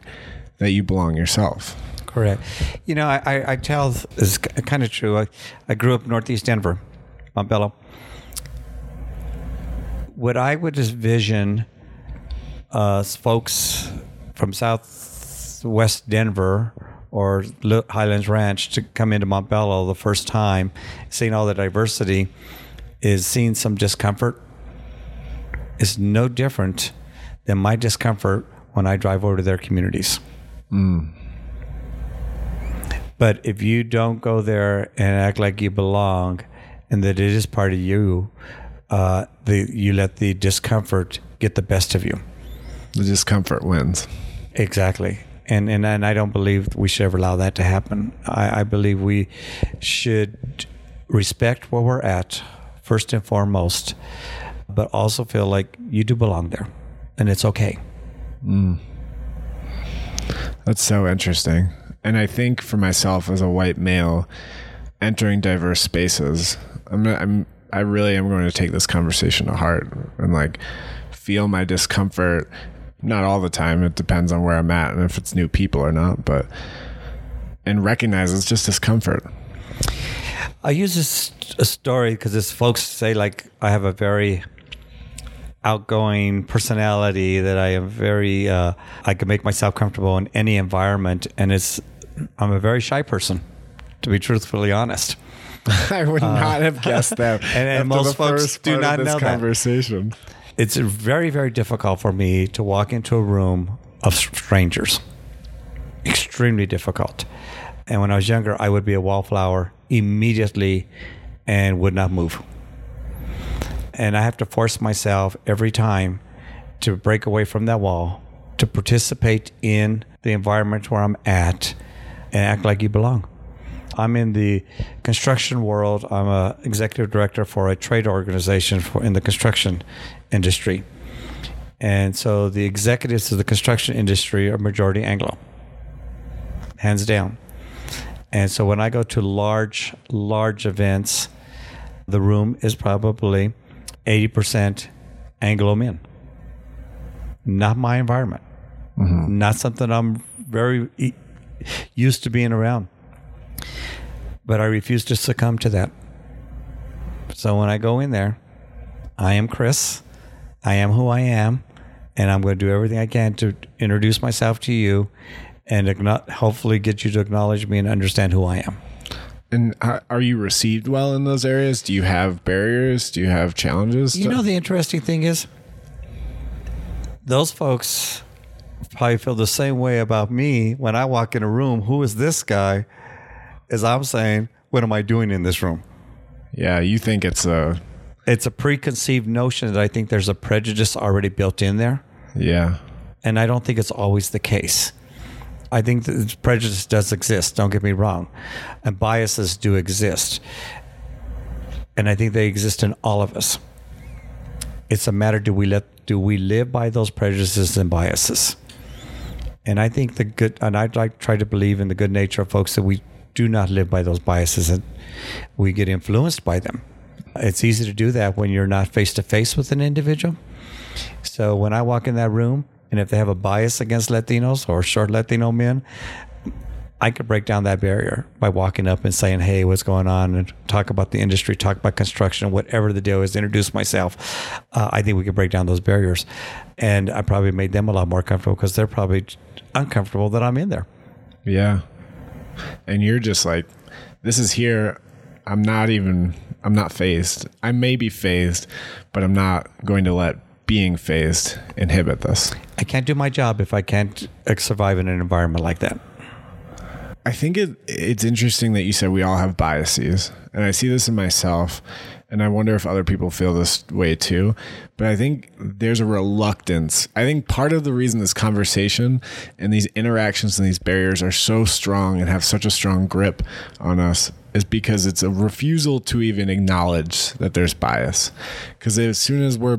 that you belong yourself. Correct. You know, I, I, tell this is kind of true. I, I grew up northeast Denver, Montbello. What I would envision uh, folks from southwest Denver or Highlands Ranch to come into Montbello the first time, seeing all the diversity, is seeing some discomfort. Is no different than my discomfort when I drive over to their communities. But if you don't go there and act like you belong, and that it is part of you, uh, the you let the discomfort get the best of you. The discomfort wins. Exactly. And, and and I don't believe we should ever allow that to happen. I, I believe we should respect where we're at first and foremost, but also feel like you do belong there, and it's okay. Mm. That's so interesting. And I think for myself as a white male entering diverse spaces, I'm I'm I really am going to take this conversation to heart and like feel my discomfort not all the time. It depends on where I'm at and if it's new people or not, but and recognize it's just discomfort. I use this a story because this folks say like I have a very outgoing personality that I am very uh, I can make myself comfortable in any environment, and it's I'm a very shy person, to be truthfully honest. I would not have guessed that. Uh, and most folks do not know that. It's very very difficult for me to walk into a room of strangers. Extremely difficult. And when I was younger, I would be a wallflower immediately and would not move. And I have to force myself every time to break away from that wall, to participate in the environment where I'm at and act like you belong. I'm in the construction world. I'm a executive director for a trade organization for in the construction industry. And so the executives of the construction industry are majority Anglo. Hands down. And so when I go to large, large events, the room is probably 80% Anglo men. Not my environment. Mm-hmm. Not something I'm very e- used to being around. But I refuse to succumb to that. So when I go in there, I am Chris. I am who I am. And I'm going to do everything I can to introduce myself to you and hopefully get you to acknowledge me and understand who I am. And are you received well in those areas? Do you have barriers? Do you have challenges? You know, the interesting thing is, those folks probably feel the same way about me when I walk in a room. Who is this guy? As I'm saying, what am I doing in this room? yeah, you think it's a It's a preconceived notion that I think there's a prejudice already built in there. yeah. And I don't think it's always the case. I think that prejudice does exist, don't get me wrong. And biases do exist. And I think they exist in all of us. It's a matter do we let do we live by those prejudices and biases? And I think the good and I like try to believe in the good nature of folks that we do not live by those biases and we get influenced by them. It's easy to do that when you're not face to face with an individual. So when I walk in that room, and if they have a bias against Latinos or short Latino men, I could break down that barrier by walking up and saying, "Hey, what's going on?" and talk about the industry, talk about construction, whatever the deal is. Introduce myself. Uh, I think we could break down those barriers, and I probably made them a lot more comfortable because they're probably uncomfortable that I'm in there. Yeah. And you're just like, this is here. I'm not even I'm not fazed. I may be fazed, but I'm not going to let being fazed inhibit this. I can't do my job if I can't uh, survive in an environment like that. I think it it's interesting that you said we all have biases, and I see this in myself, and I wonder if other people feel this way too. But I think there's a reluctance. I think part of the reason this conversation and these interactions and these barriers are so strong and have such a strong grip on us is because it's a refusal to even acknowledge that there's bias. Because as soon as we're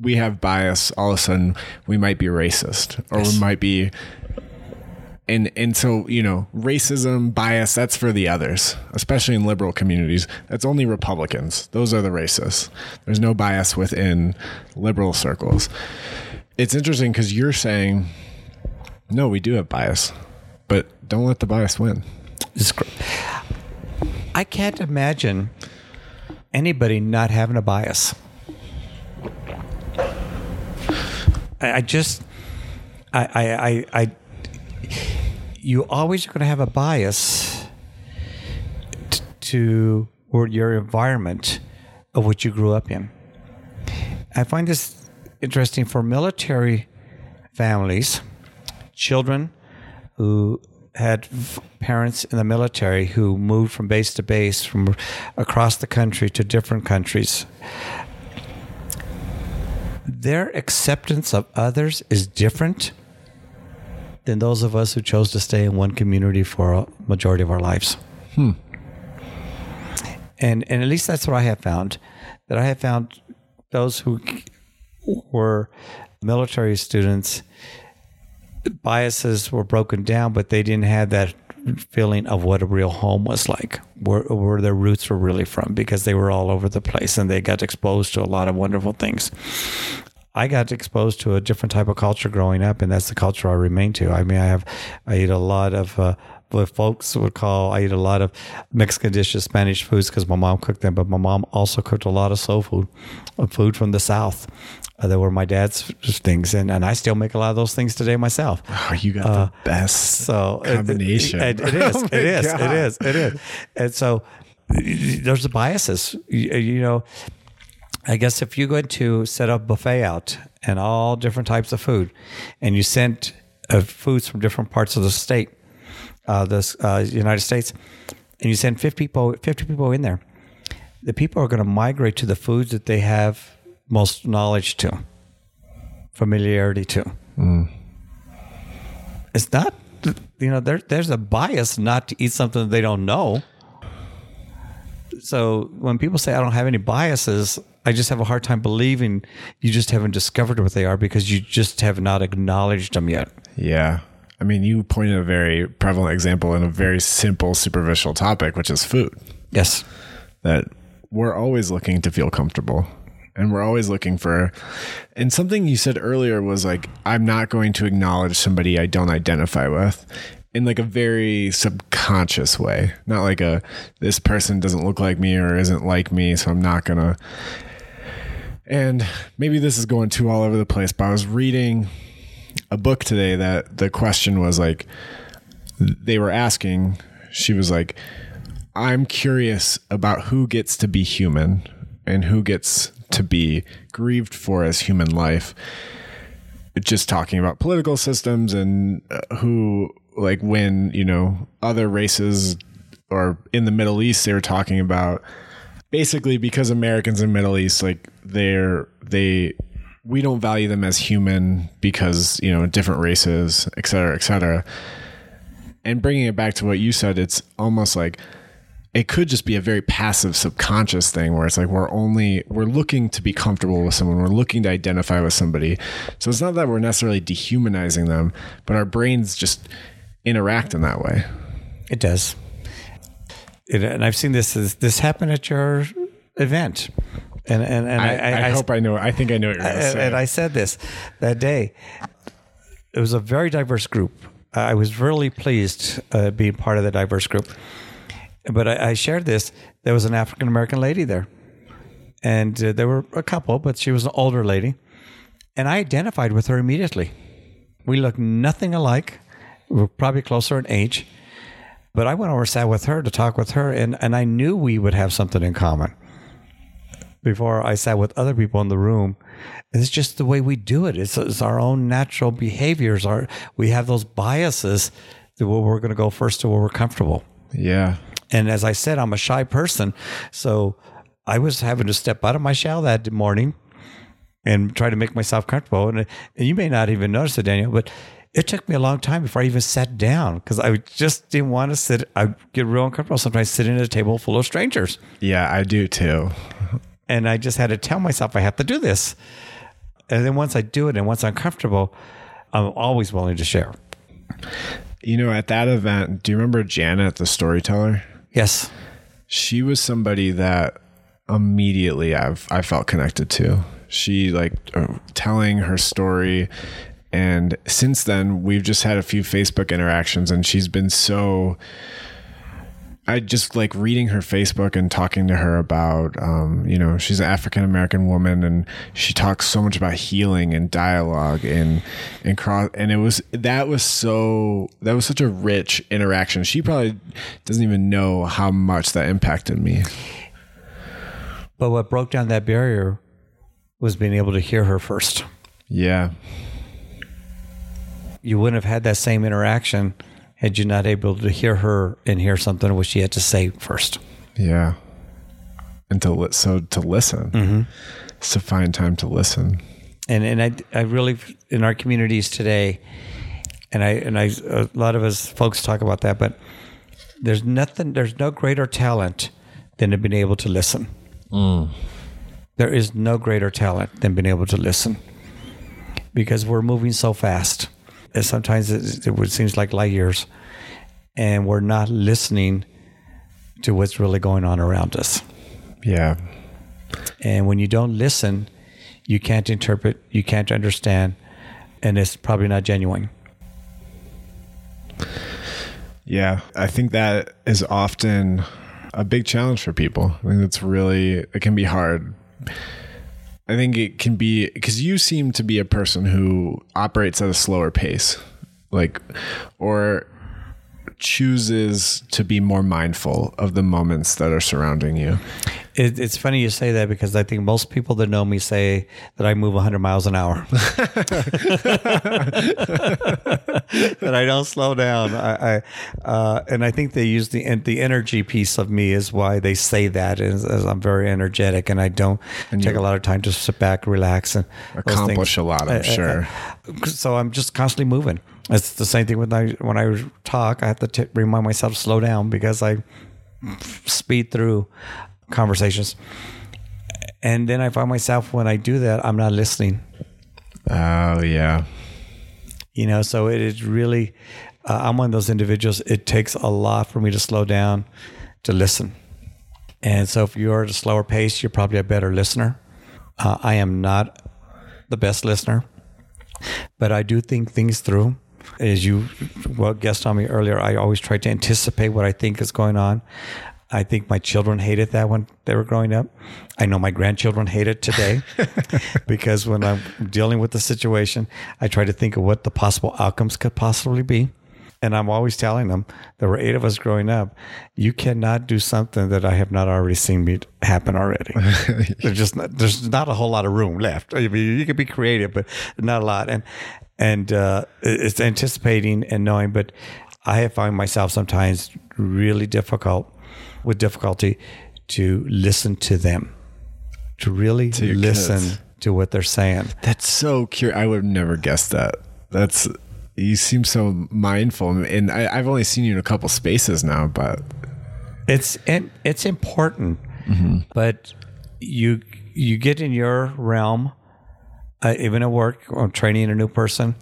we have bias, all of a sudden we might be racist or we might be and and so you know racism bias that's for the others especially in liberal communities. That's only republicans. Those are the racists. There's no bias within liberal circles. It's interesting because you're saying no we do have bias but don't let the bias win. I can't imagine anybody not having a bias. I, I just I, I, I, I you always are going to have a bias t- to or your environment of what you grew up in. I find this interesting for military families, children who had parents in the military who moved from base to base from across the country to different countries. Their acceptance of others is different than those of us who chose to stay in one community for a majority of our lives. Hmm. And and at least that's what I have found. That I have found those who were military students biases were broken down, but they didn't have that feeling of what a real home was like, where, where their roots were really from, because they were all over the place and they got exposed to a lot of wonderful things. I got exposed to a different type of culture growing up, and that's the culture I remain to. I mean, I have, I eat a lot of uh, what folks would call, I eat a lot of Mexican dishes, Spanish foods because my mom cooked them, but my mom also cooked a lot of soul food, food from the South. Uh, that were my dad's things, and, and I still make a lot of those things today myself. Oh, you got uh, the best so combination. It, it, it is, oh it is, God. it is, it is, and so there's the biases. You, you know, I guess if you go to set up buffet out and all different types of food, and you sent uh, foods from different parts of the state, uh, the uh, United States, and you send 50 people, 50 people in there, the people are going to migrate to the foods that they have most knowledge to, familiarity to. Mm. It's not, you know, there, there's a bias not to eat something they don't know. So when people say I don't have any biases, I just have a hard time believing you just haven't discovered what they are because you just have not acknowledged them yet. Yeah. I mean, you pointed a very prevalent example in a very simple, superficial topic, which is food. Yes. That we're always looking to feel comfortable. And we're always looking for, and something you said earlier was like, I'm not going to acknowledge somebody I don't identify with in like a very subconscious way. Not like a, this person doesn't look like me or isn't like me, so I'm not gonna and maybe this is going too all over the place, but I was reading a book today that the question was like, they were asking, she was like, I'm curious about who gets to be human and who gets to be grieved for as human life. Just talking about political systems and uh, who, like, when, you know, other races or in the Middle East, they were talking about basically because Americans in Middle East like they're they we don't value them as human because you know different races, et cetera, et cetera. And bringing it back to what you said, it's almost like it could just be a very passive subconscious thing where it's like we're only we're looking to be comfortable with someone we're looking to identify with somebody so it's not that we're necessarily dehumanizing them but our brains just interact in that way it does it, and I've seen this this happen at your event. And and, and I, I, I, I hope I know. I think I know what you're going. And I said this that day. It was a very diverse group. I was really pleased uh, being part of the diverse group. But I, I shared this. There was an African American lady there, and uh, there were a couple, but she was an older lady, and I identified with her immediately. We looked nothing alike. We were probably closer in age But I went over, sat with her to talk with her, and, and I knew we would have something in common before I sat with other people in the room. It's just the way we do it. It's, it's our own natural behaviors. Our we have those biases that well, we're going to go first to where we're comfortable. Yeah. And as I said, I'm a shy person, so I was having to step out of my shell that morning and try to make myself comfortable. And, and you may not even notice it, Daniel, but it took me a long time before I even sat down because I just didn't want to sit. I get real uncomfortable sometimes sitting at a table full of strangers. Yeah, I do too. And I just had to tell myself I have to do this. And then once I do it and once I'm comfortable, I'm always willing to share. You know, at that event, do you remember Janet, the storyteller? Yes. She was somebody that immediately I've I felt connected to. She like uh, telling her story and since then we've just had a few Facebook interactions and she's been so I just like reading her Facebook and talking to her about, um, you know, she's an African American woman and she talks so much about healing and dialogue and and cross. And it was that was so that was such a rich interaction. She probably doesn't even know how much that impacted me. But what broke down that barrier was being able to hear her first. Yeah, You wouldn't have had that same interaction had you not able to hear her and hear something which she had to say first. yeah. And to li- so to listen, mm-hmm. to find time to listen. and and I I really in our communities today, and I and I a lot of us folks talk about that, but there's nothing there's no greater talent than to being able to listen. Mm. There is no greater talent than being able to listen because we're moving so fast. And sometimes it, it seems like light years, and we're not listening to what's really going on around us. Yeah, And when you don't listen, you can't interpret, you can't understand, and it's probably not genuine. Yeah, I think that is often a big challenge for people. I think that's really it can be hard. I think it can be because you seem to be a person who operates at a slower pace, like, or chooses to be more mindful of the moments that are surrounding you. It, it's funny you say that because I think most people that know me say that I move 100 miles an hour. that I don't slow down. I, I uh, and I think they use the the energy piece of me is why they say that. Is, is I'm very energetic and I don't take a lot of time to sit back, relax, and Accomplish a lot, I'm Uh, sure. uh, so I'm just constantly moving. It's the same thing when I when I talk. I have to t- remind myself to slow down because I speed through conversations. And then I find myself when I do that, I'm not listening. Oh yeah, You know, so it is really. Uh, I'm one of those individuals. It takes a lot for me to slow down, to listen. And so, if you're at a slower pace, you're probably a better listener. Uh, I am not the best listener, but I do think things through. As you well guessed on me earlier, I always try to anticipate what I think is going on. I think my children hated that when they were growing up. I know my grandchildren hate it today because when I'm dealing with the situation, I try to think of what the possible outcomes could possibly be. And I'm always telling them there were eight of us growing up. You cannot do something that I have not already seen me happen already. there's just not, there's not a whole lot of room left. I mean, you can be creative, but not a lot. And and uh, it's anticipating and knowing. But I have found myself sometimes really difficult with difficulty to listen to them, to really your listen kids. to what they're saying. that's so curious. I would have never guessed that. That's you seem so mindful, and I, I've only seen you in a couple spaces now, but It's it, it's important, but you you get in your realm, uh, even at work or training a new person.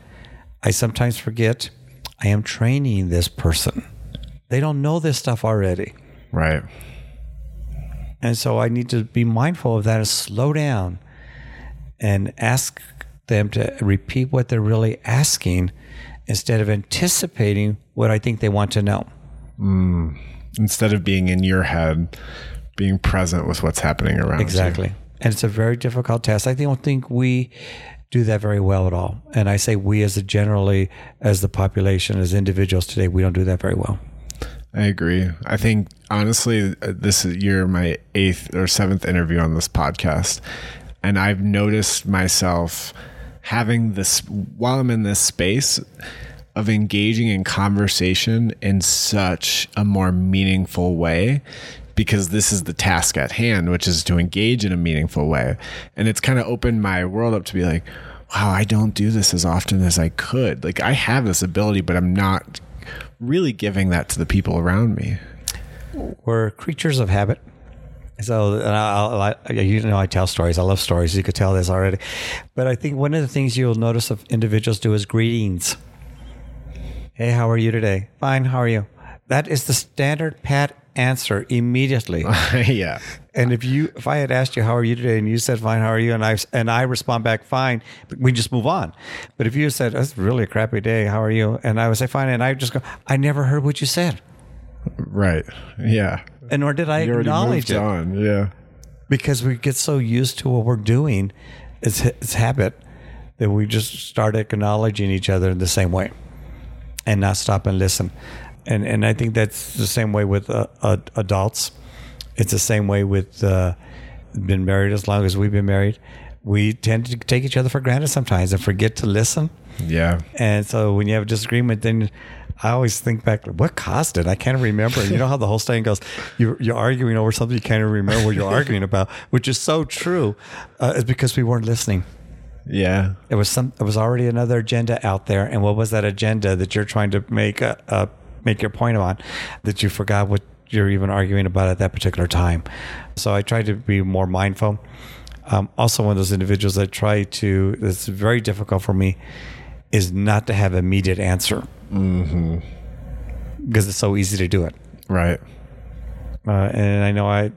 I sometimes forget I am training this person. They don't know this stuff already, right. and so I need to be mindful of that and slow down and ask them to repeat what they're really asking instead of anticipating what I think they want to know. Mm. instead of being in your head, being present with what's happening around Exactly. And it's a very difficult task. I don't think we do that very well at all. And I say we as a generally as the population, as individuals today, we don't do that very well. I agree. I think honestly, this is you're my eighth or seventh interview on this podcast, and I've noticed myself having this while I'm in this space of engaging in conversation in such a more meaningful way because this is the task at hand, which is to engage in a meaningful way. And it's kind of opened my world up to be like, wow, I don't do this as often as I could. Like I have this ability, but I'm not really giving that to the people around me. We're creatures of habit. So, and I, I, you know, I tell stories. I love stories. You could tell this already. But I think one of the things you'll notice of individuals do is greetings. Hey, how are you today? Fine. How are you? That is the standard pat answer immediately. yeah. And if you, if I had asked you how are you today, and you said fine, how are you, and I and I respond back fine, we just move on. But if you said that's really a crappy day, how are you, and I would say fine, and I just go, I never heard what you said, Right. Yeah. and nor did I You acknowledge it on. Yeah. because we get so used to what we're doing, it's it's habit that we just start acknowledging each other in the same way, and not stop and listen. And and I think that's the same way with uh, uh, adults. It's the same way with uh, been married as long as we've been married. We tend to take each other for granted sometimes and forget to listen. Yeah. And so when you have a disagreement, then I always think back, what caused it? I can't remember. You know how the whole thing goes, you're, you're arguing over something you can't even remember what you're arguing about, which is so true. Uh, it's because we weren't listening. Yeah. It was some. It was already another agenda out there, and what was that agenda that you're trying to make a, a make your point on? That you forgot what you're even arguing about at that particular time. So I try to be more mindful. Um, also, one of those individuals that try to. it's very difficult for me is not to have immediate answer because it's so easy to do it. Right. Uh, and I know I,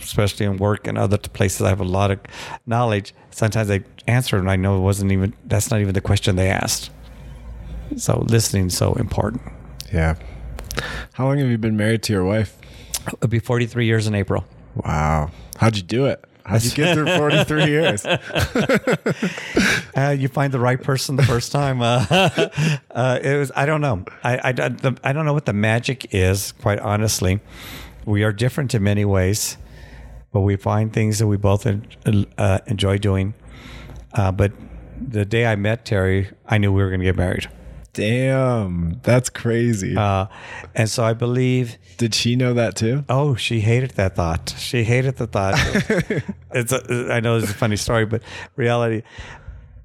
especially in work and other places, I have a lot of knowledge. Sometimes I answer and I know it wasn't even, that's not even the question they asked. So listening is so important. Yeah. How long have you been married to your wife? It'll be 43 years in April. Wow. How'd you do it? How'd you get through 43 years? Uh, you find the right person the first time. Uh, uh, it was, I don't know. I, I, the, I don't know what the magic is, quite honestly. We are different in many ways, but we find things that we both uh, enjoy doing. Uh, but the day I met Terry, I knew we were going to get married. Damn. That's crazy. Uh, and so I believe Did she know that too? Oh, she hated that thought. She hated the thought. it's a, I know it's a funny story, but reality,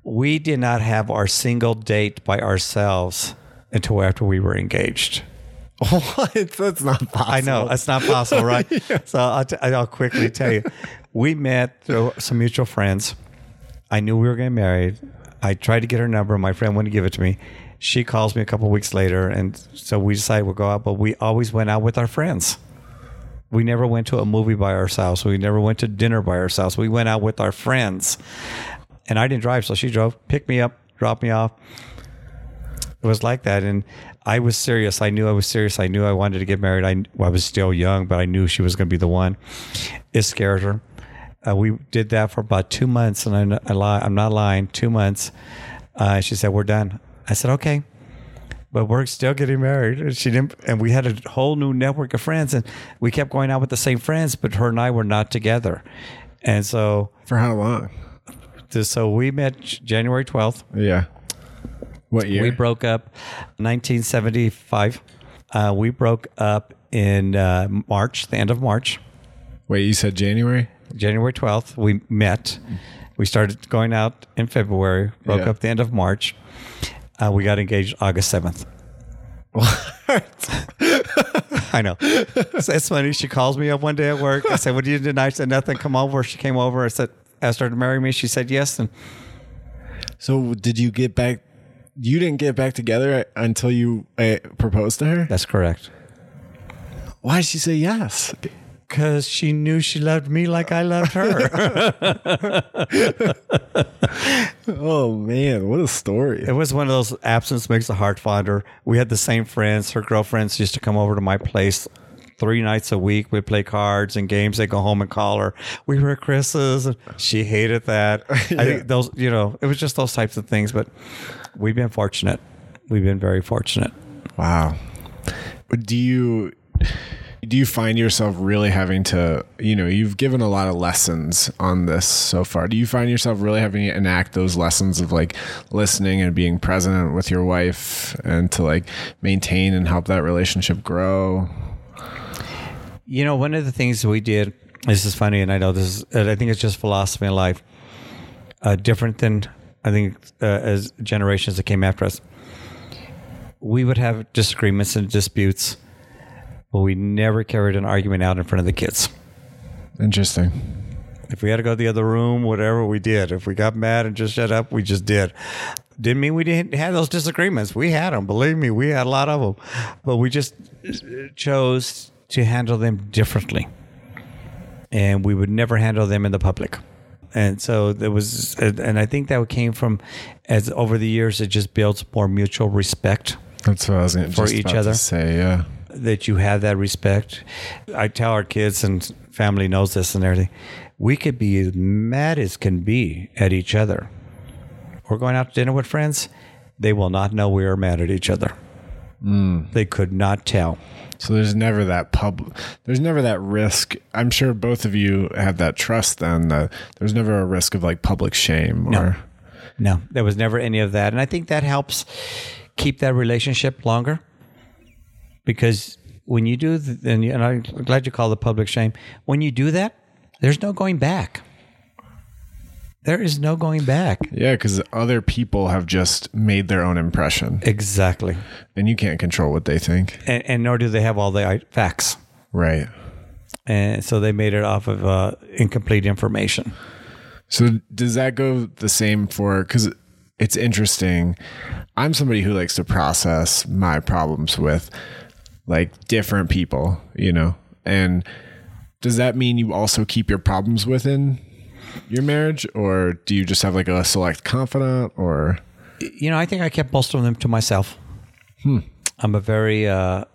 we did not have our single date by ourselves until after we were engaged. What? That's not possible. I know it's not possible, right? So I'll, t- I'll quickly tell you. We met through some mutual friends. I knew we were getting married. I tried to get her number. My friend wouldn't give it to me. She calls me a couple weeks later, and so we decided we'll go out. But we always went out with our friends. We never went to a movie by ourselves. We never went to dinner by ourselves. We went out with our friends. And I didn't drive, so she drove, picked me up, dropped me off. It was like that, and I was serious. I knew I was serious. I knew I wanted to get married. I, well, I was still young, but I knew she was going to be the one. It scared her. Uh, we did that for about two months, and I, I lie, I'm not lying. Two months. Uh, she said, "We're done." I said, "Okay." But we're still getting married. And she didn't, and we had a whole new network of friends, and we kept going out with the same friends. But her and I were not together, and so For how long? so we met January twelfth. Yeah. What year? We broke up 1975. Uh, we broke up in uh, March, the end of March, Wait, you said January? January 12th. We met. We started going out in February, broke Yeah. up the end of March. Uh, we got engaged August 7th. I know. So it's funny. She calls me up one day at work. I said, What do you do tonight? I said, Nothing. Come over. She came over. I said, Asked her to marry me. She said yes. And So did you get back? You didn't get back together until you uh, proposed to her? that's correct. Why did she say yes? Because she knew she loved me like I loved her. Oh man, what a story! It was one of those absence makes the heart fonder. We had the same friends. Her girlfriends used to come over to my place three nights a week. We'd play cards and games. They'd go home and call her. We were at Chris's. and She hated that. I think those, you know, it was just those types of things. But we've been fortunate. We've been very fortunate. Wow. Do you do you find yourself really having to, you know, you've given a lot of lessons on this so far. Do you find yourself really having to enact those lessons of like listening and being present with your wife and to like maintain and help that relationship grow? You know, one of the things we did, this is funny, and I know this is, I think it's just philosophy in life, uh, different than I think uh, as generations that came after us. We would have disagreements and disputes, but we never carried an argument out in front of the kids. Interesting. If we had to go to the other room, whatever we did. If we got mad and just shut up, we just did. Didn't mean we didn't have those disagreements. We had them. Believe me, we had a lot of them, but we just chose to handle them differently, and we would never handle them in the public. And so there was, and I think that came from, as over the years, it just builds more mutual respect That's what I was going For each other? to say. Yeah. That you have that respect. I tell our kids and family knows this and everything. We could be as mad as can be at each other. We're going out to dinner with friends. They will not know we are mad at each other. Hmm. They could not tell. So there's never that pub. There's never that risk. I'm sure both of you have that trust. Then that there's never a risk of like public shame or. No, there was never any of that. And I think that helps keep that relationship longer because when you do, th- and, you- and I'm glad you call the public shame, when you do that, there's no going back. There is no going back. Yeah, because other people have just made their own impression, Exactly. and you can't control what they think. And, and nor do they have all the facts. Right. And so they made it off of uh, incomplete information. So does that go the same for? Because it's interesting. I'm somebody who likes to process my problems with like different people, you know, and does that mean you also keep your problems within your marriage, or do you just have like a select confidant, or You know, I think I kept most of them to myself. I'm a very, uh,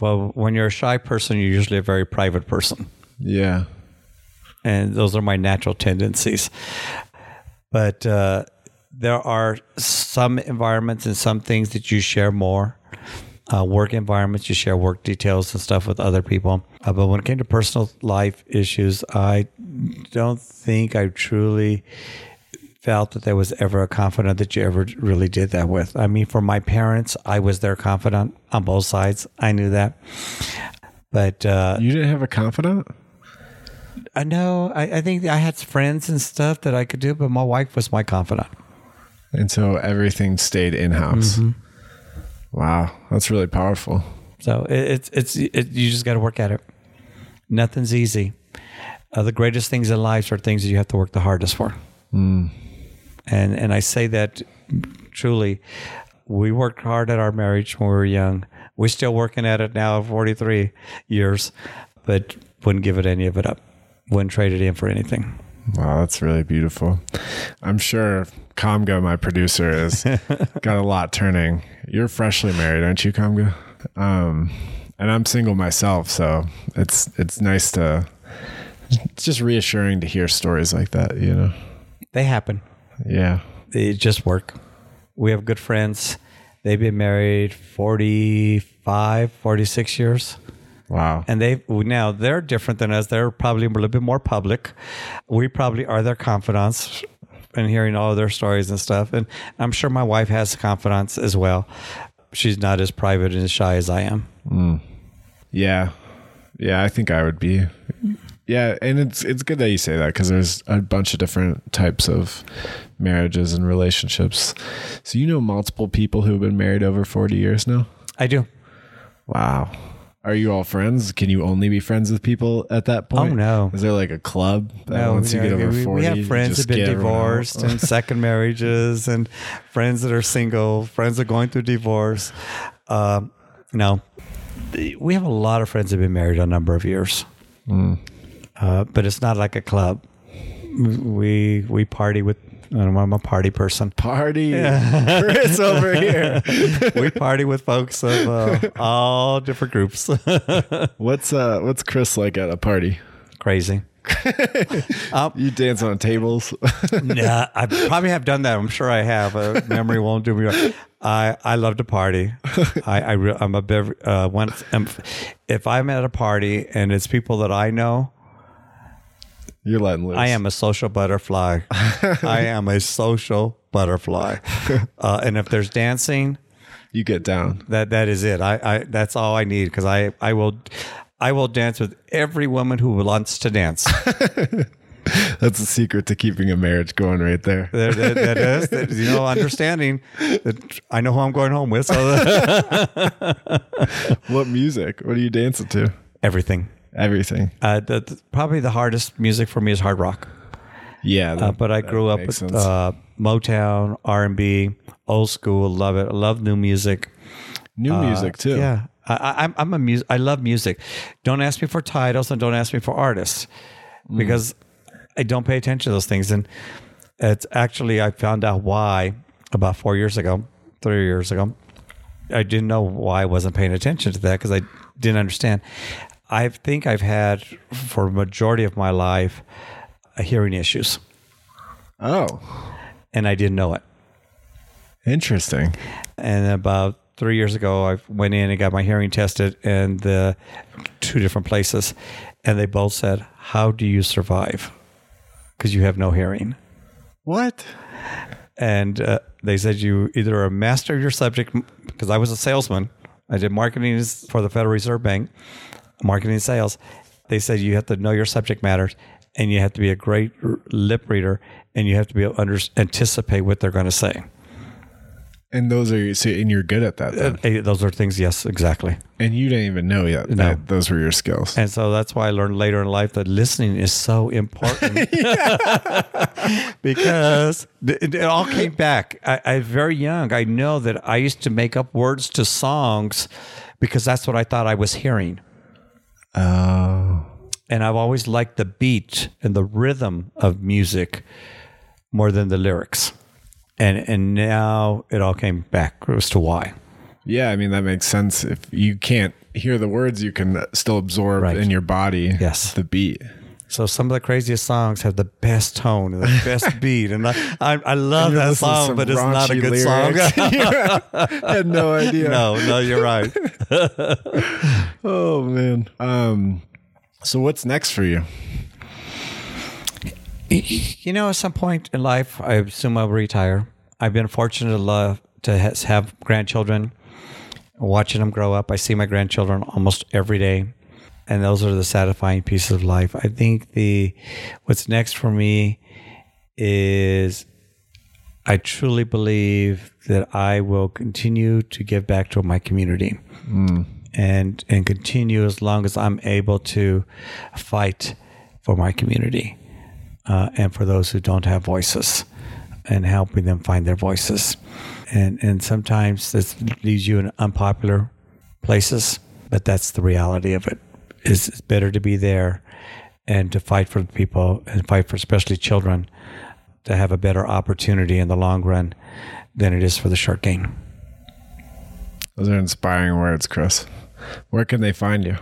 well, when you're a shy person, you're usually a very private person. yeah, and those are my natural tendencies. But uh, there are some environments and some things that you share more. Uh, work environments, you share work details and stuff with other people. Uh, but when it came to personal life issues, I don't think I truly felt that there was ever a confidant that you ever really did that with. I mean, for my parents, I was their confidant on both sides. I knew that. But uh, you didn't have a confidant. I know. I, I think I had friends and stuff that I could do, but my wife was my confidant. And so everything stayed in house. Wow, that's really powerful. So it, it's it's it, you just got to work at it. Nothing's easy. Uh, the greatest things in life are things that you have to work the hardest for. And and I say that truly. We worked hard at our marriage when we were young. We're still working at it now, forty three years, but wouldn't give it any of it up. Wouldn't trade it in for anything. Wow, that's really beautiful. I'm sure Kamga, my producer, has got a lot turning. You're freshly married, aren't you, Kamga? Um, and I'm single myself, so it's it's nice to. It's just reassuring to hear stories like that, you know. They happen. Yeah, they just work. We have good friends. They've been married 45, 46 years. Wow. And they now they're different than us. They're probably a little bit more public. We probably are their confidants and hearing all of their stories and stuff. And I'm sure my wife has confidants as well. She's not as private and as shy as I am. Mm. Yeah, yeah. I think I would be. Yeah, and it's it's good that you say that because there's a bunch of different types of marriages and relationships. So you know multiple people who have been married over forty years now. I do. Wow. Are you all friends? Can you only be friends with people at that point? Oh, no. Is there like a club that No, once you get over we, forty, we have friends that have been get everyone out? divorced and second marriages, and friends that are single, friends that are going through divorce. Um, no, we have a lot of friends that have been married a number of years, Hmm. uh, but it's not like a club. We we party with. I'm a party person. Party, yeah. Chris over here. we party with folks of uh, all different groups. What's uh What's Chris like at a party? Crazy. you dance on tables. yeah, I probably have done that. I'm sure I have. Uh, memory won't do me wrong. I, I love to party. I, I re- I'm a bev- uh, once um, if I'm at a party and it's people that I know, You're letting loose. I am a social butterfly. I am a social butterfly. Uh, and if there's dancing, You get down. that that is it. I, I that's all I need because I I will I will dance with every woman who wants to dance. That's the secret to keeping a marriage going right there. There, that, that is, that, you know, understanding that I know who I'm going home with. So What music? What are you dancing to? everything. Everything. Uh, the, the- probably the hardest music for me is hard rock. Yeah. Uh, but I grew up with uh, Motown, R and B, old school. Love it. I love new music. New music too. uh, Yeah, I, I, I'm I'm a music. I love music. Don't ask me for titles and don't ask me for artists because I don't pay attention to those things. And it's actually I found out why about four years ago, three years ago. I didn't know why I wasn't paying attention to that because I didn't understand. I think I've had for a majority of my life uh, hearing issues, Oh, and I didn't know it. interesting. and about three years ago i went in and got my hearing tested in the two different places and they both said how do you survive because you have no hearing What? and uh, they said you either are a master of your subject because i was a salesman i did marketing for the federal reserve bank marketing and sales they said you have to know your subject matters and you have to be a great lip reader and you have to be able to under- anticipate what they're going to say And those are so, and you're good at that. Uh, those are things yes exactly and you didn't even know yet No. that those were your skills. And so that's why I learned later in life that listening is so important because it, it all came back. I, I very young. I know that I used to make up words to songs because that's what I thought I was hearing. Oh, And I've always liked the beat and the rhythm of music more than the lyrics. And and now it all came back as to why. yeah. I mean that makes sense. If you can't hear the words, you can still absorb Right. in your body. Yes. the beat. So some of the craziest songs have the best tone and the best beat, and I I, I love that song, but it's not a good lyrics. song. I had no idea. no, no, you're right. Oh man. Um. So what's next for you? You know, at some point in life, I assume I'll retire. I've been fortunate to love to have grandchildren, watching them grow up. I see my grandchildren almost every day, and those are the satisfying pieces of life. I think the what's next for me is I truly believe that I will continue to give back to my community and and continue as long as I'm able to fight for my community uh, and for those who don't have voices and helping them find their voices. And and sometimes this leaves you in unpopular places, but that's the reality of it. Is it's better to be there and to fight for the people and fight for especially children to have a better opportunity in the long run than it is for the short game. Those are inspiring words, Chris. Where can they find you?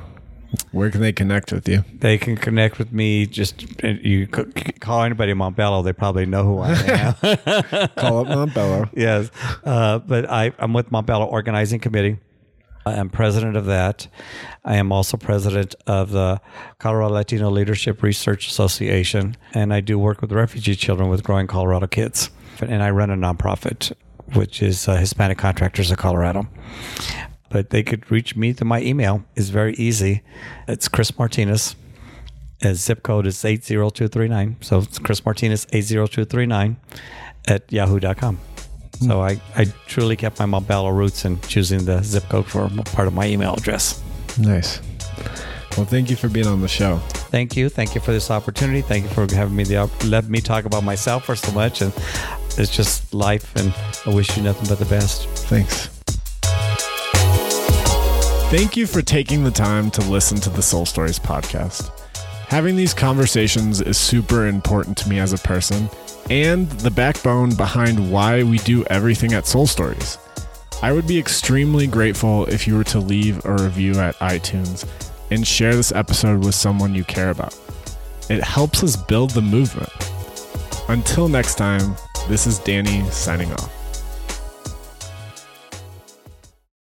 Where can they connect with you? They can connect with me. Just you c- call anybody Montbello, they probably know who I am. Call up Montbello. yes, uh, but I, I'm with Montbello Organizing Committee. I am president of that. I am also president of the Colorado Latino Leadership Research Association, and I do work with refugee children with Growing Colorado Kids. And I run a nonprofit, which is uh, Hispanic Contractors of Colorado. But they could reach me through my email. It's very easy. It's Chris Martinez. His zip code is 80239. So it's Chris Martinez 80239 at yahoo.com. So hmm. I, I truly kept my Montbello roots in choosing the zip code for part of my email address. Nice. Well, thank you for being on the show. Thank you. Thank you for this opportunity. Thank you for having me the op- let me talk about myself for so much. And it's just life, and I wish you nothing but the best. Thanks. Thank you for taking the time to listen to the Soul Stories podcast. Having these conversations is super important to me as a person and the backbone behind why we do everything at Soul Stories. I would be extremely grateful if you were to leave a review at iTunes and share this episode with someone you care about. It helps us build the movement. Until next time, this is Danny signing off.